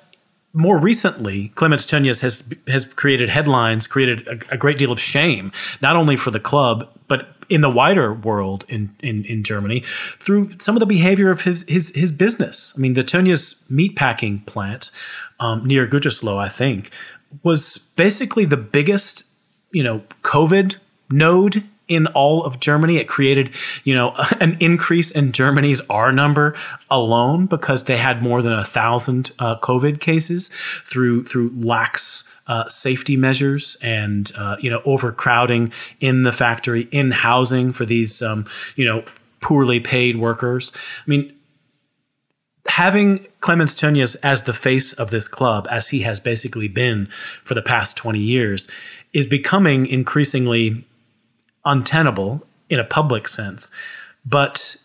More recently, Clemens Tönnies has has created headlines, created a, a great deal of shame, not only for the club but in the wider world in, in, in Germany through some of the behavior of his, his, his business. I mean, the Tönnies meatpacking plant um, near Gütersloh, I think, was basically the biggest, you know, COVID node in all of Germany. It created, you know, (laughs) an increase in Germany's R number alone because they had more than a thousand uh, COVID cases through through lax uh, safety measures and uh, you know overcrowding in the factory, in housing for these um, you know poorly paid workers. I mean, having Clemens Tönnies as the face of this club, as he has basically been for the past twenty years, is becoming increasingly untenable in a public sense. But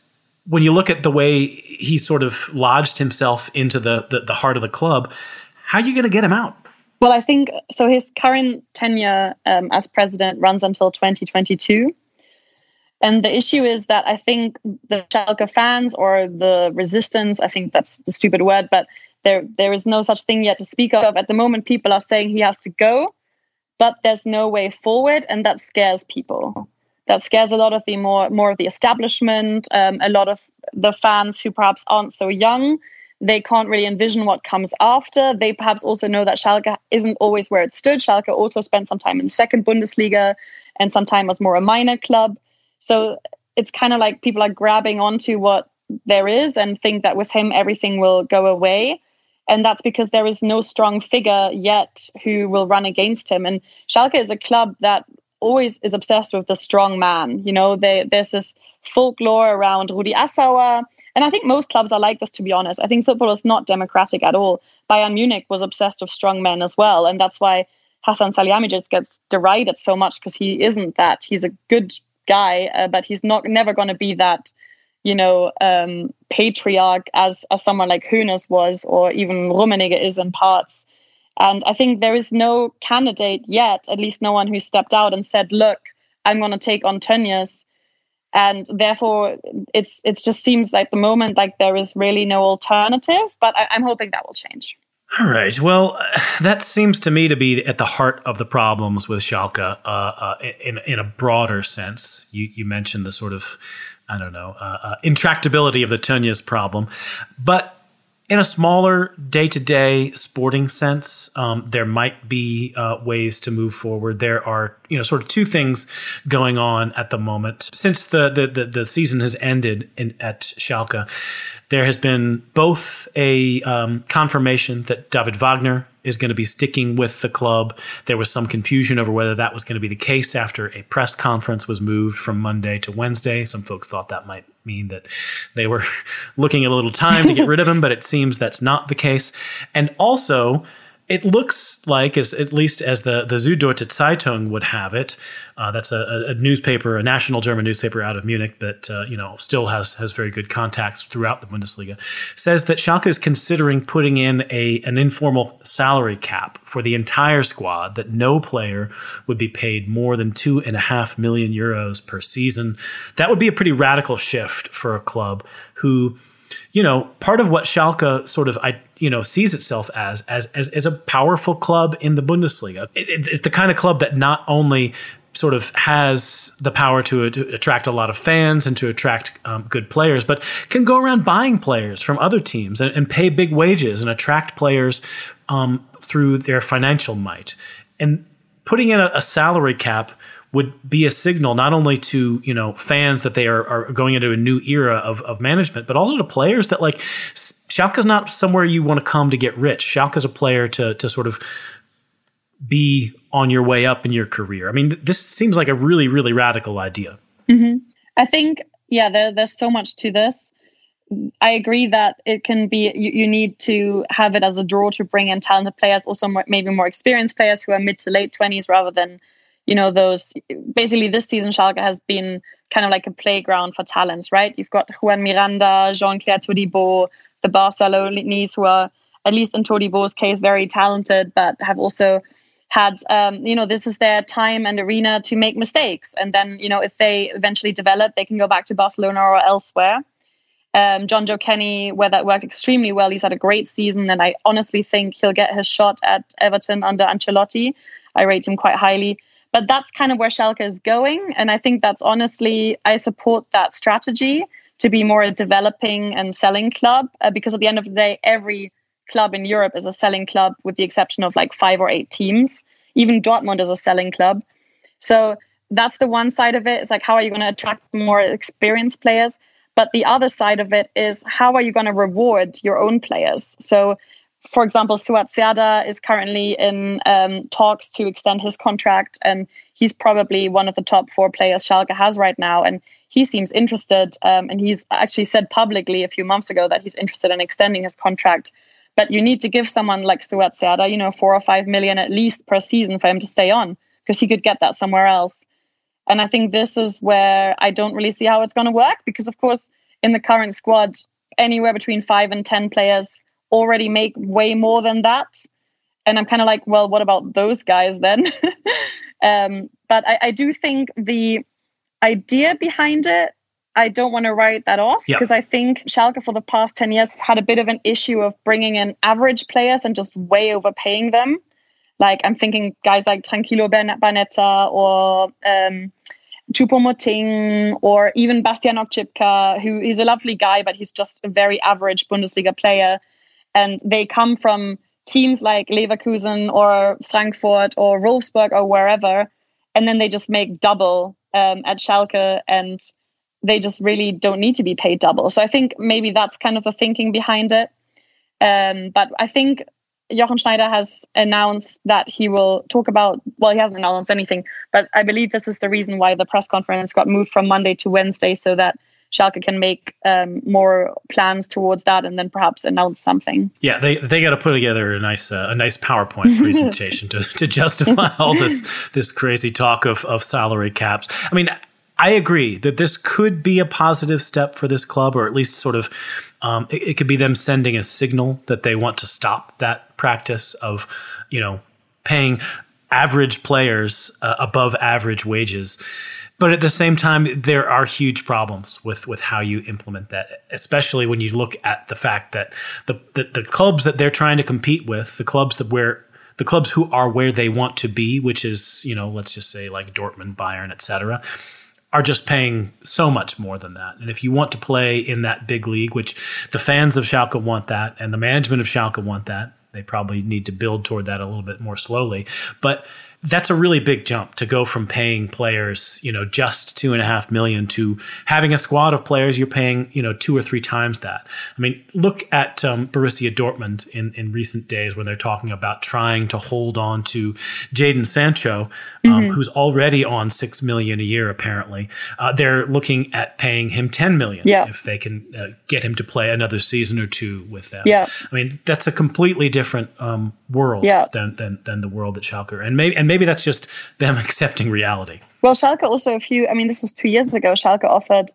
when you look at the way he sort of lodged himself into the, the, the heart of the club, how are you going to get him out? Well, I think so. His current tenure um, as president runs until 2022. And the issue is that I think the Schalke fans or the resistance, I think that's the stupid word, but there there is no such thing yet to speak of. At the moment, people are saying he has to go, but there's no way forward, and that scares people. That scares a lot of the more more of the establishment, um, a lot of the fans who perhaps aren't so young. They can't really envision what comes after. They perhaps also know that Schalke isn't always where it stood. Schalke also spent some time in the second Bundesliga and some time was more a minor club. So it's kind of like people are grabbing onto what there is and think that with him everything will go away. And that's because there is no strong figure yet who will run against him. And Schalke is a club that always is obsessed with the strong man. You know, they, there's this folklore around Rudi Assauer. And I think most clubs are like this, to be honest. I think football is not democratic at all. Bayern Munich was obsessed with strong men as well. And that's why Hassan Salihamidzic gets derided so much because he isn't that. He's a good guy, uh, but he's not never going to be that you know, um, patriarch as as someone like Hoeneß was, or even Rummenigge is in parts. And I think there is no candidate yet, at least no one who stepped out and said, "Look, I'm going to take on Tönnies," and therefore it's it just seems like the moment like there is really no alternative. But I, I'm hoping that will change. All right. Well, that seems to me to be at the heart of the problems with Schalke uh, uh, in in a broader sense. You you mentioned the sort of I don't know, uh, uh, intractability of the Tönnies problem. But in a smaller day to day sporting sense, um, there might be uh, ways to move forward. There are, you know, sort of two things going on at the moment. Since the, the, the, the season has ended in, at Schalke, there has been both a um, confirmation that David Wagner is going to be sticking with the club. There was some confusion over whether that was going to be the case after a press conference was moved from Monday to Wednesday. Some folks thought that might mean that they were (laughs) looking at a little time to get rid of him, but it seems that's not the case. And also, it looks like, as at least as the the Süddeutsche Zeitung would have it, uh, that's a, a, newspaper, a national German newspaper out of Munich that uh, you know still has has very good contacts throughout the Bundesliga. Says that Schalke is considering putting in a an informal salary cap for the entire squad. That no player would be paid more than two and a half million euros per season. That would be a pretty radical shift for a club who you know, part of what Schalke sort of I you know sees itself as as as, as a powerful club in the Bundesliga. It, it, it's the kind of club that not only sort of has the power to, to attract a lot of fans and to attract um, good players, but can go around buying players from other teams and, and pay big wages and attract players um, through their financial might. And putting in a, a salary cap would be a signal not only to you know fans that they are, are going into a new era of, of management, but also to players that like Schalke is not somewhere you want to come to get rich. Schalke is a player to to sort of be on your way up in your career. I mean, this seems like a really really radical idea. Mm-hmm. I think yeah, there, there's so much to this. I agree that it can be you, you, need to have it as a draw to bring in talented players, also more, maybe more experienced players who are mid to late twenties rather than you know those basically this season Schalke has been kind of like a playground for talents right you've got Juan Miranda Jean-Clair Todibo the Barcelonis who are at least in Todibo's case very talented but have also had um, you know this is their time and arena to make mistakes and then you know if they eventually develop they can go back to Barcelona or elsewhere um, Jonjoe Kenny, where that worked extremely well. He's had a great season, and I honestly think he'll get his shot at Everton under Ancelotti. I rate him quite highly. But that's kind of where Schalke is going. And I think that's honestly, I support that strategy to be more a developing and selling club uh, because at the end of the day, every club in Europe is a selling club with the exception of like five or eight teams. Even Dortmund is a selling club. So that's the one side of it. It's like, how are you going to attract more experienced players? But the other side of it is how are you going to reward your own players? So for example, Suat Serdar is currently in um, talks to extend his contract, and he's probably one of the top four players Schalke has right now. And he seems interested, um, and he's actually said publicly a few months ago that he's interested in extending his contract. But you need to give someone like Suat Serdar, you know, four or five million at least per season for him to stay on, because he could get that somewhere else. And I think this is where I don't really see how it's going to work, because of course, in the current squad, anywhere between five and ten players already make way more than that. And I'm kind of like, well, what about those guys then? (laughs) um, but I, I, do think the idea behind it, I don't want to write that off because I think Schalke for the past 10 years had a bit of an issue of bringing in average players and just way overpaying them. Like I'm thinking guys like Tranquillo Barnetta or um, Choupo-Moting or even Bastian Oczipka, who is a lovely guy, but he's just a very average Bundesliga player. And they come from teams like Leverkusen or Frankfurt or Wolfsburg or wherever, and then they just make double um, at Schalke and they just really don't need to be paid double. So I think maybe that's kind of the thinking behind it. Um, but I think Jochen Schneider has announced that he will talk about, well, he hasn't announced anything, but I believe this is the reason why the press conference got moved from Monday to Wednesday so that Schalke can make um, more plans towards that and then perhaps announce something. Yeah, they they got to put together a nice uh, a nice PowerPoint (laughs) presentation to, to justify all this this crazy talk of of salary caps. I mean, I agree that this could be a positive step for this club, or at least sort of, um, it, it, could be them sending a signal that they want to stop that practice of, you know, paying average players uh, above average wages. But at the same time, there are huge problems with, with how you implement that, especially when you look at the fact that the, the, the clubs that they're trying to compete with, the clubs that where the clubs who are where they want to be, which is, you know, let's just say like Dortmund, Bayern, etc are just paying so much more than that. And if you want to play in that big league, which the fans of Schalke want that, and the management of Schalke want that, they probably need to build toward that a little bit more slowly. But that's a really big jump to go from paying players, you know, just two and a half million to having a squad of players you're paying, you know, two or three times that. I mean, look at um, Borussia Dortmund in, in recent days when they're talking about trying to hold on to Jadon Sancho, um, mm-hmm. who's already on six million a year. Apparently, uh, they're looking at paying him ten million yeah. if they can uh, get him to play another season or two with them. Yeah, I mean, that's a completely different um, world yeah. than, than than the world at Schalke, and maybe and and maybe that's just them (laughs) accepting reality. Well, Schalke also a few. I mean, this was two years ago. Schalke offered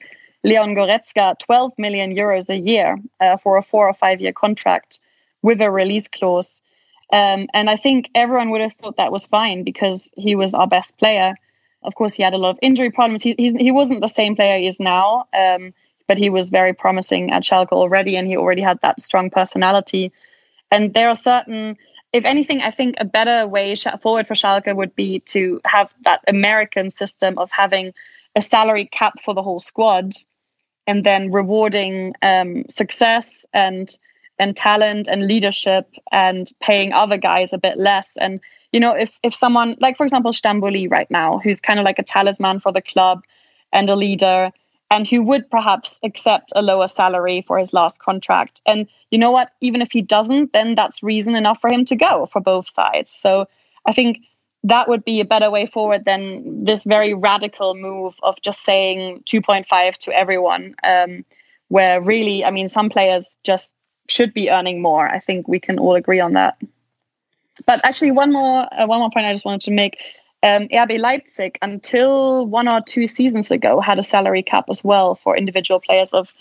Leon Goretzka 12 million euros a year uh, for a four or five year contract with a release clause. Um, and I think everyone would have thought that was fine because he was our best player. Of course, he had a lot of injury problems. He, he wasn't the same player he is now, um, but he was very promising at Schalke already, and he already had that strong personality. And there are certain if anything, I think a better way forward for Schalke would be to have that American system of having a salary cap for the whole squad, and then rewarding um, success and and talent and leadership, and paying other guys a bit less. And you know, if if someone like, for example, Stambouli right now, who's kind of like a talisman for the club and a leader, and who would perhaps accept a lower salary for his last contract. And you know what? Even if he doesn't, then that's reason enough for him to go for both sides. So I think that would be a better way forward than this very radical move of just saying 2.5 to everyone, um, where really, I mean, some players just should be earning more. I think we can all agree on that. But actually, one more uh, one more point I just wanted to make um, RB Leipzig, until one or two seasons ago, had a salary cap as well for individual players of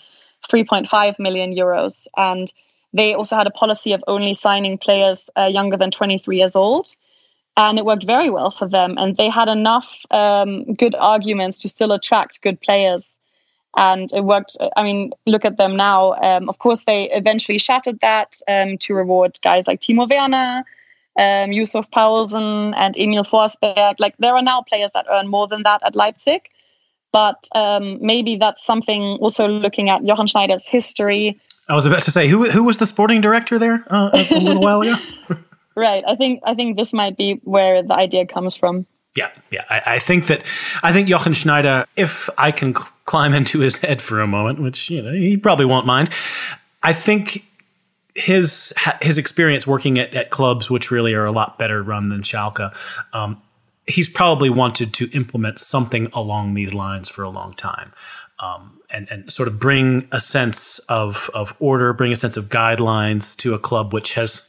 3.5 million euros. And they also had a policy of only signing players uh, younger than 23 years old. And it worked very well for them. And they had enough um, good arguments to still attract good players. And it worked. I mean, look at them now. Um, of course, they eventually shattered that um, to reward guys like Timo Werner um, Yussuf Poulsen and Emil Forsberg. Like there are now players that earn more than that at Leipzig. But um, maybe that's something also looking at Jochen Schneider's history. I was about to say who who was the sporting director there uh, a, a little while ago. (laughs) right. I think I think this might be where the idea comes from. Yeah, yeah. I, I, think that I think Jochen Schneider, if I can cl- climb into his (laughs) head for a moment, which you know he probably won't mind, I think his his experience working at, at clubs which really are a lot better run than Schalke, um, he's probably wanted to implement something along these lines for a long time. Um, and, and sort of bring a sense of, of order, bring a sense of guidelines to a club which has,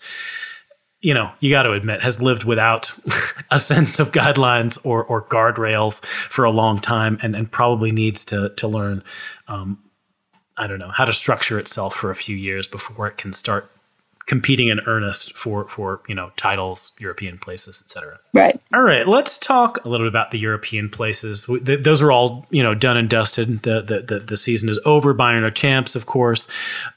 you know, you got to admit, has lived without (laughs) a sense of guidelines or, or guardrails for a long time and, and probably needs to, to learn um, I don't know how to structure itself for a few years before it can start competing in earnest for for you know titles, European places, etc. Right. All right. Let's talk a little bit about the European places. Those are all you know done and dusted. The the the, the season is over. Bayern are champs, of course.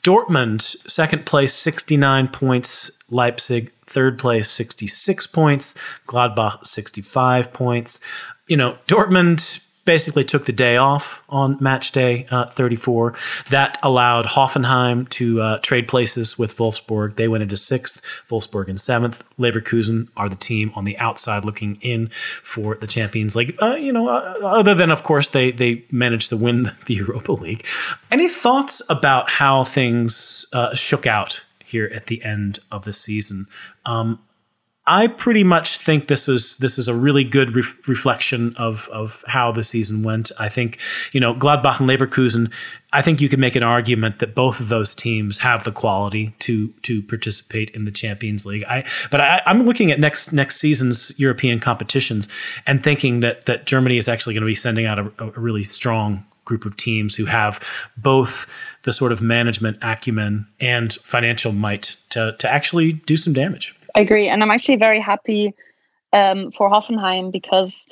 Dortmund second place, sixty nine points. Leipzig third place, sixty six points. Gladbach sixty five points. You know Dortmund basically took the day off on match day uh, 34. That allowed Hoffenheim to uh, trade places with Wolfsburg. They went into sixth, Wolfsburg in seventh. Leverkusen are the team on the outside looking in for the Champions League. Uh, you know, uh, other than, of course, they, they managed to win (laughs) the Europa League. Any thoughts about how things uh, shook out here at the end of the season? Um, I pretty much think this is this is a really good ref- reflection of of how the season went. I think you know Gladbach and Leverkusen. I think you can make an argument that both of those teams have the quality to to participate in the Champions League. I but I, am looking at next next season's European competitions and thinking that that Germany is actually going to be sending out a, a really strong group of teams who have both the sort of management acumen and financial might to to actually do some damage. I agree, and I'm actually very happy um, for Hoffenheim because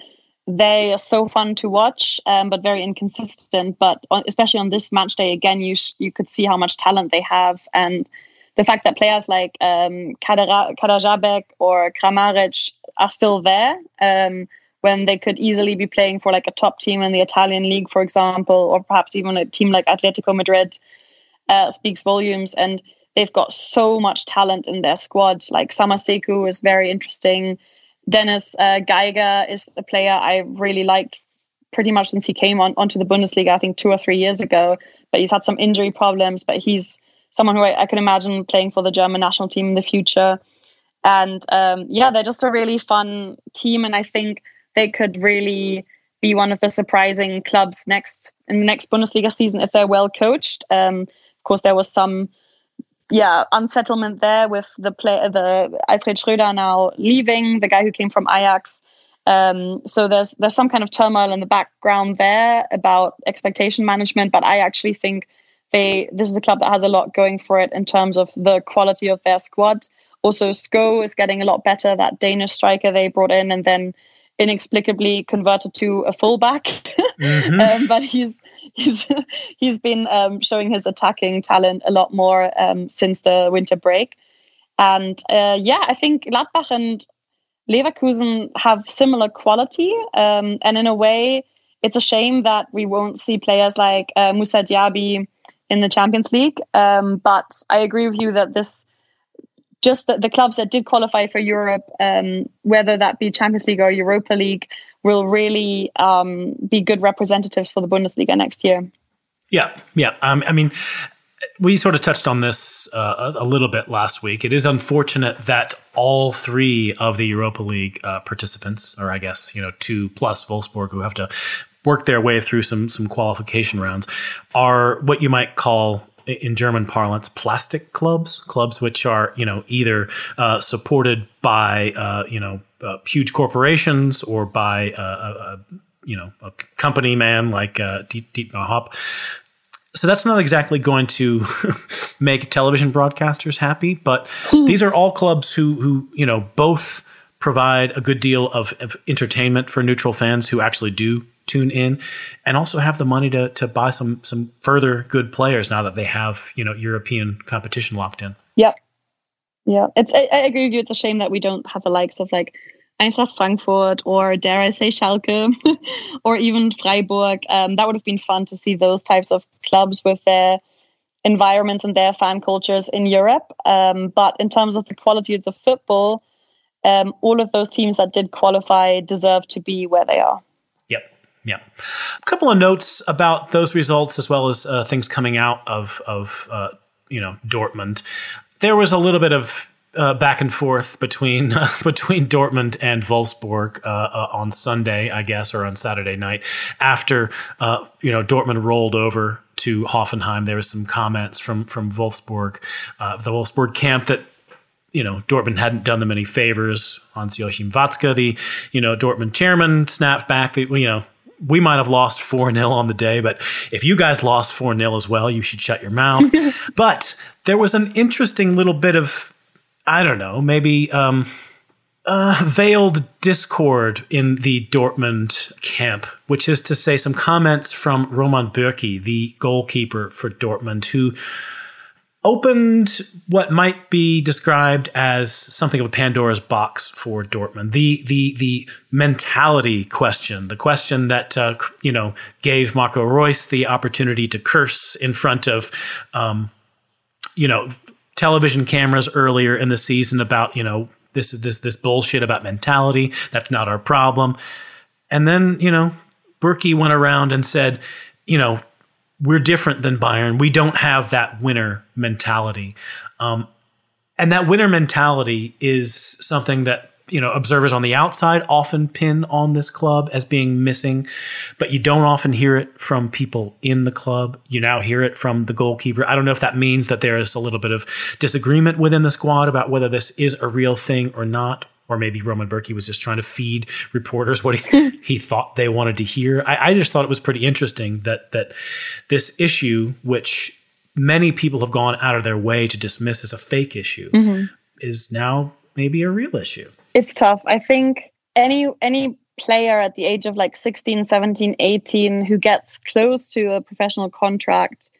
they are so fun to watch, um, but very inconsistent. But on, especially on this match day, again, you sh- you could see how much talent they have, and the fact that players like um, Kaderabek or Kramaric are still there um, when they could easily be playing for like a top team in the Italian league, for example, or perhaps even a team like Atletico Madrid, uh, speaks volumes. And they've got so much talent in their squad. Like Samassékou is very interesting. Dennis uh, Geiger is a player I really liked pretty much since he came on onto the Bundesliga, I think two or three years ago. But he's had some injury problems, but he's someone who I, I can imagine playing for the German national team in the future. And um, yeah, they're just a really fun team, and I think they could really be one of the surprising clubs next in the next Bundesliga season if they're well coached. Um, of course, there was some yeah, unsettlement there with the play, the Alfred Schreuder now leaving, the guy who came from Ajax. Um, so there's there's some kind of turmoil in the background there about expectation management, but I actually think they this is a club that has a lot going for it in terms of the quality of their squad. Also, Skov is getting a lot better. That Danish striker they brought in and then inexplicably converted to a fullback, (laughs) mm-hmm. um, but he's he's (laughs) he's been um, showing his attacking talent a lot more um, since the winter break. And uh, yeah, I think Gladbach and Leverkusen have similar quality, um, and in a way, it's a shame that we won't see players like uh, Moussa Diaby in the Champions League. Um, but I agree with you that this just the, the clubs that did qualify for Europe, um, whether that be Champions League or Europa League, will really um, be good representatives for the Bundesliga next year. Yeah, yeah. Um, I mean, we sort of touched on this uh, a little bit last week. It is unfortunate that all three of the Europa League uh, participants, or I guess you know two plus Wolfsburg, who have to work their way through some some qualification rounds, are what you might call in German parlance, plastic clubs, clubs which are you know either uh, supported by uh, you know uh, huge corporations or by a, a, you know a company man like uh, Dietmar Hopp. So that's not exactly going to (laughs) make television broadcasters happy, but hmm. these are all clubs who who you know both provide a good deal of, of entertainment for neutral fans who actually do tune in and also have the money to to buy some some further good players now that they have you know European competition locked in. Yep. Yeah, it's I, I, agree with you. It's a shame that we don't have the likes of like Eintracht Frankfurt or dare I say Schalke (laughs) or even Freiburg. Um, that would have been fun to see those types of clubs with their environments and their fan cultures in Europe. Um, but in terms of the quality of the football, um, all of those teams that did qualify deserve to be where they are. Yeah. A couple of notes about those results as well as uh, things coming out of, of uh, you know, Dortmund. There was a little bit of uh, back and forth between uh, (laughs) between Dortmund and Wolfsburg uh, uh, on Sunday, I guess, or on Saturday night. After uh, you know Dortmund rolled over to Hoffenheim, there was some comments from from Wolfsburg, uh, the Wolfsburg camp that you know Dortmund hadn't done them any favors. Hans Joachim Watzke, the you know Dortmund chairman, snapped back. That you know we might have lost 4 0 on the day, but if you guys lost 4 0 as well, you should shut your mouths. (laughs) but there was an interesting little bit of, I don't know, maybe um, uh, veiled discord in the Dortmund camp, which is to say, some comments from Roman Bürki, the goalkeeper for Dortmund, who opened what might be described as something of a Pandora's box for Dortmund. The the the mentality question, the question that uh, you know gave Marco Reus the opportunity to curse in front of, um, you know, television cameras earlier in the season about you know this is this this bullshit about mentality. That's not our problem. And then you know, Bürki went around and said, you know, we're different than Bayern. We don't have that winner mentality. Um, and that winner mentality is something that you know observers on the outside often pin on this club as being missing but you don't often hear it from people in the club you now hear it from the goalkeeper i don't know if that means that there is a little bit of disagreement within the squad about whether this is a real thing or not or maybe Roman Bürki was just trying to feed reporters what he, (laughs) he thought they wanted to hear. I, I, just thought it was pretty interesting that that this issue, which many people have gone out of their way to dismiss as a fake issue, mm-hmm. is now maybe a real issue. It's tough. I think any any player at the age of like 16, 17, 18 who gets close to a professional contract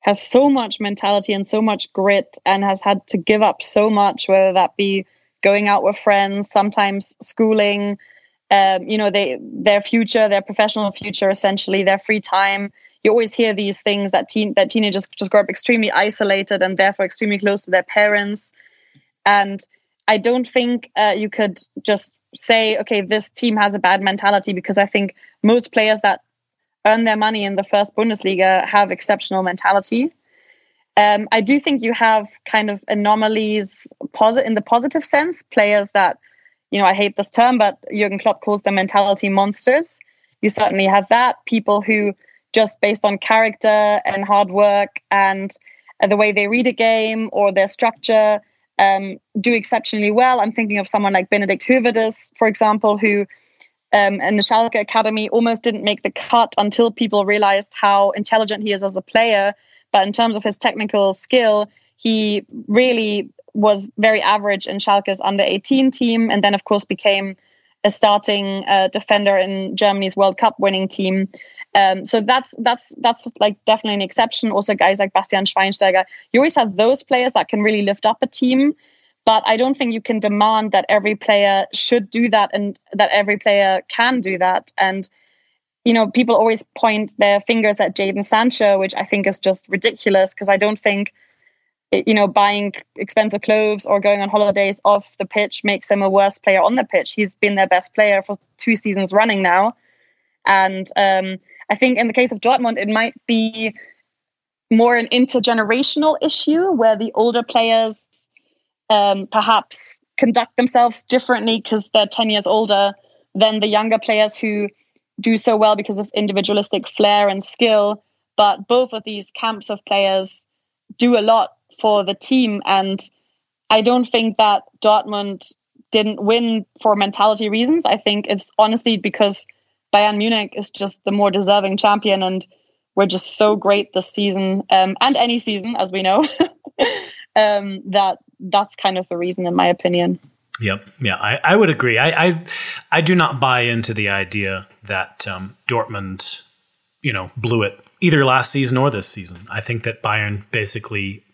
has so much mentality and so much grit and has had to give up so much, whether that be going out with friends, sometimes schooling, um, you know, they their future, their professional future, essentially their free time. You always hear these things that teen that teenagers just grow up extremely isolated and therefore extremely close to their parents. And I don't think uh, you could just say, okay, this team has a bad mentality because I think most players that earn their money in the first Bundesliga have exceptional mentality. Um, I do think you have kind of anomalies in the positive sense, players that, you know, I hate this term, but Jurgen Klopp calls them mentality monsters. You certainly have that. People who just based on character and hard work and the way they read a game or their structure um, do exceptionally well. I'm thinking of someone like Benedict Höwedes, for example, who um, in the Schalke Academy almost didn't make the cut until people realized how intelligent he is as a player but in terms of his technical skill, he really was very average in Schalke's under 18 team, and then, of course, became a starting uh, defender in Germany's World Cup winning team. Um, so that's that's that's like definitely an exception. Also, guys like Bastian Schweinsteiger, you always have those players that can really lift up a team. But I don't think you can demand that every player should do that and that every player can do that. And you know, people always point their fingers at Jadon Sancho, which I think is just ridiculous because I don't think, you know, buying expensive clothes or going on holidays off the pitch makes him a worse player on the pitch. He's been their best player for two seasons running now. And um, I think in the case of Dortmund, it might be more an intergenerational issue where the older players um, perhaps conduct themselves differently because they're 10 years older than the younger players who do so well because of individualistic flair and skill. But both of these camps of players do a lot for the team. And I don't think that Dortmund didn't win for mentality reasons. I think it's honestly because Bayern Munich is just the more deserving champion and we're just so great this season um, and any season, as we know, (laughs) um, that that's kind of the reason, in my opinion. Yep. Yeah, I, I would agree. I, I, I do not buy into the idea that um, Dortmund, you know, blew it either last season or this season. I think that Bayern basically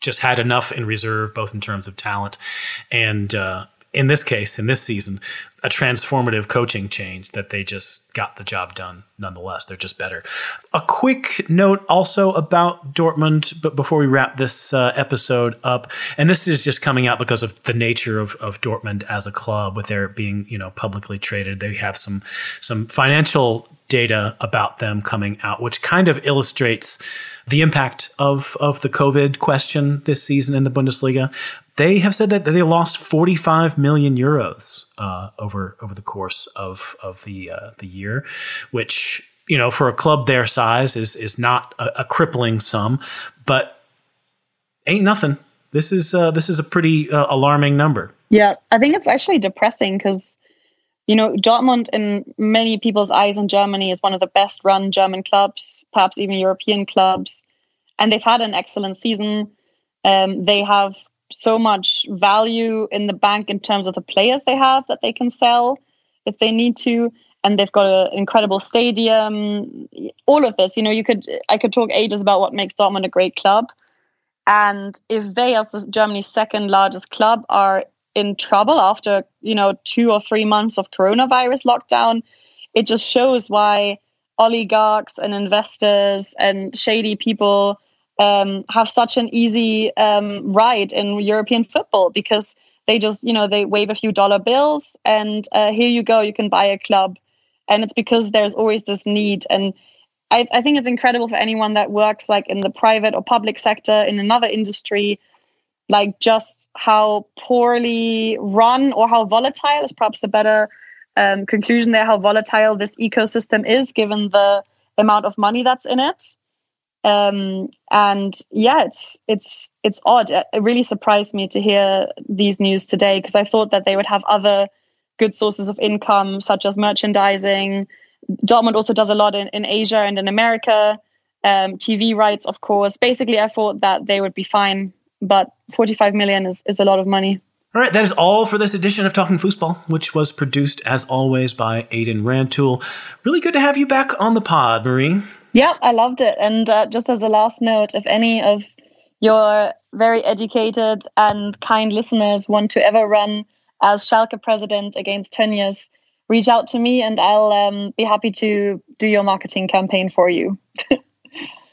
just had enough in reserve, both in terms of talent and uh, in this case, in this season, a transformative coaching change that they just got the job done nonetheless. They're just better. A quick note also about Dortmund, but before we wrap this uh, episode up, and this is just coming out because of the nature of, of Dortmund as a club, with their being you know publicly traded, they have some some financial data about them coming out, which kind of illustrates the impact of of the COVID question this season in the Bundesliga they have said that they lost 45 million euros uh, over over the course of of the uh, the year, which you know for a club their size is is not a, a crippling sum, but ain't nothing. This is uh, this is a pretty uh, alarming number. Yeah, I think it's actually depressing because you know, Dortmund in many people's eyes in Germany is one of the best run German clubs, perhaps even European clubs. And they've had an excellent season. Um, they have so much value in the bank in terms of the players they have that they can sell if they need to. And they've got an incredible stadium. All of this, you know, you could I could talk ages about what makes Dortmund a great club. And if they, as Germany's second largest club, are in trouble after you know two or three months of coronavirus lockdown it just shows why oligarchs and investors and shady people um, have such an easy um, ride in European football because they just, you know, they wave a few dollar bills and uh, here you go, you can buy a club. And it's because there's always this need. And I, I think it's incredible for anyone that works like in the private or public sector in another industry like just how poorly run or how volatile is perhaps a better um, conclusion there how volatile this ecosystem is given the amount of money that's in it um, and yeah it's it's it's odd it really surprised me to hear these news today because i thought that they would have other good sources of income such as merchandising dortmund also does a lot in, in asia and in america um, tv rights of course basically i thought that they would be fine but 45 million is, is a lot of money. All right, that is all for this edition of Talking Fußball, which was produced as always by Aidan Rantoul. Really good to have you back on the pod, Marie. Yeah, I loved it. And uh, just as a last note, if any of your very educated and kind listeners want to ever run as Schalke president against Tönnies, reach out to me and I'll um, be happy to do your marketing campaign for you. (laughs)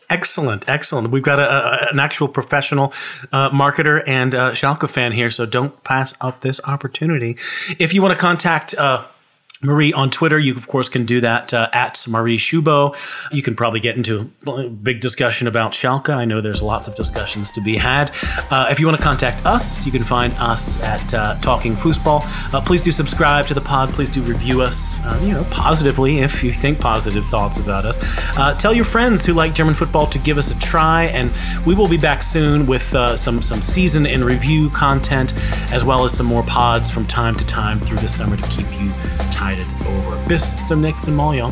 Excellent, excellent. We've got a, a, an actual professional uh, marketer and uh, Schalke fan here, so don't pass up this opportunity. If you want to contact uh, Marie on Twitter. You, of course, can do that uh, at Marie Shubo. You can probably get into a big discussion about Schalke. I know there's lots of discussions to be had. Uh, if you want to contact us, you can find us at uh, Talking Fußball. Uh, please do subscribe to the pod. Please do review us, uh, you know, positively if you think positive thoughts about us. Uh, tell your friends who like German football to give us a try, and we will be back soon with some some season in review content, as well as some more pods from time to time through the summer to keep you tied over. Bis zum nächsten Mal, ja.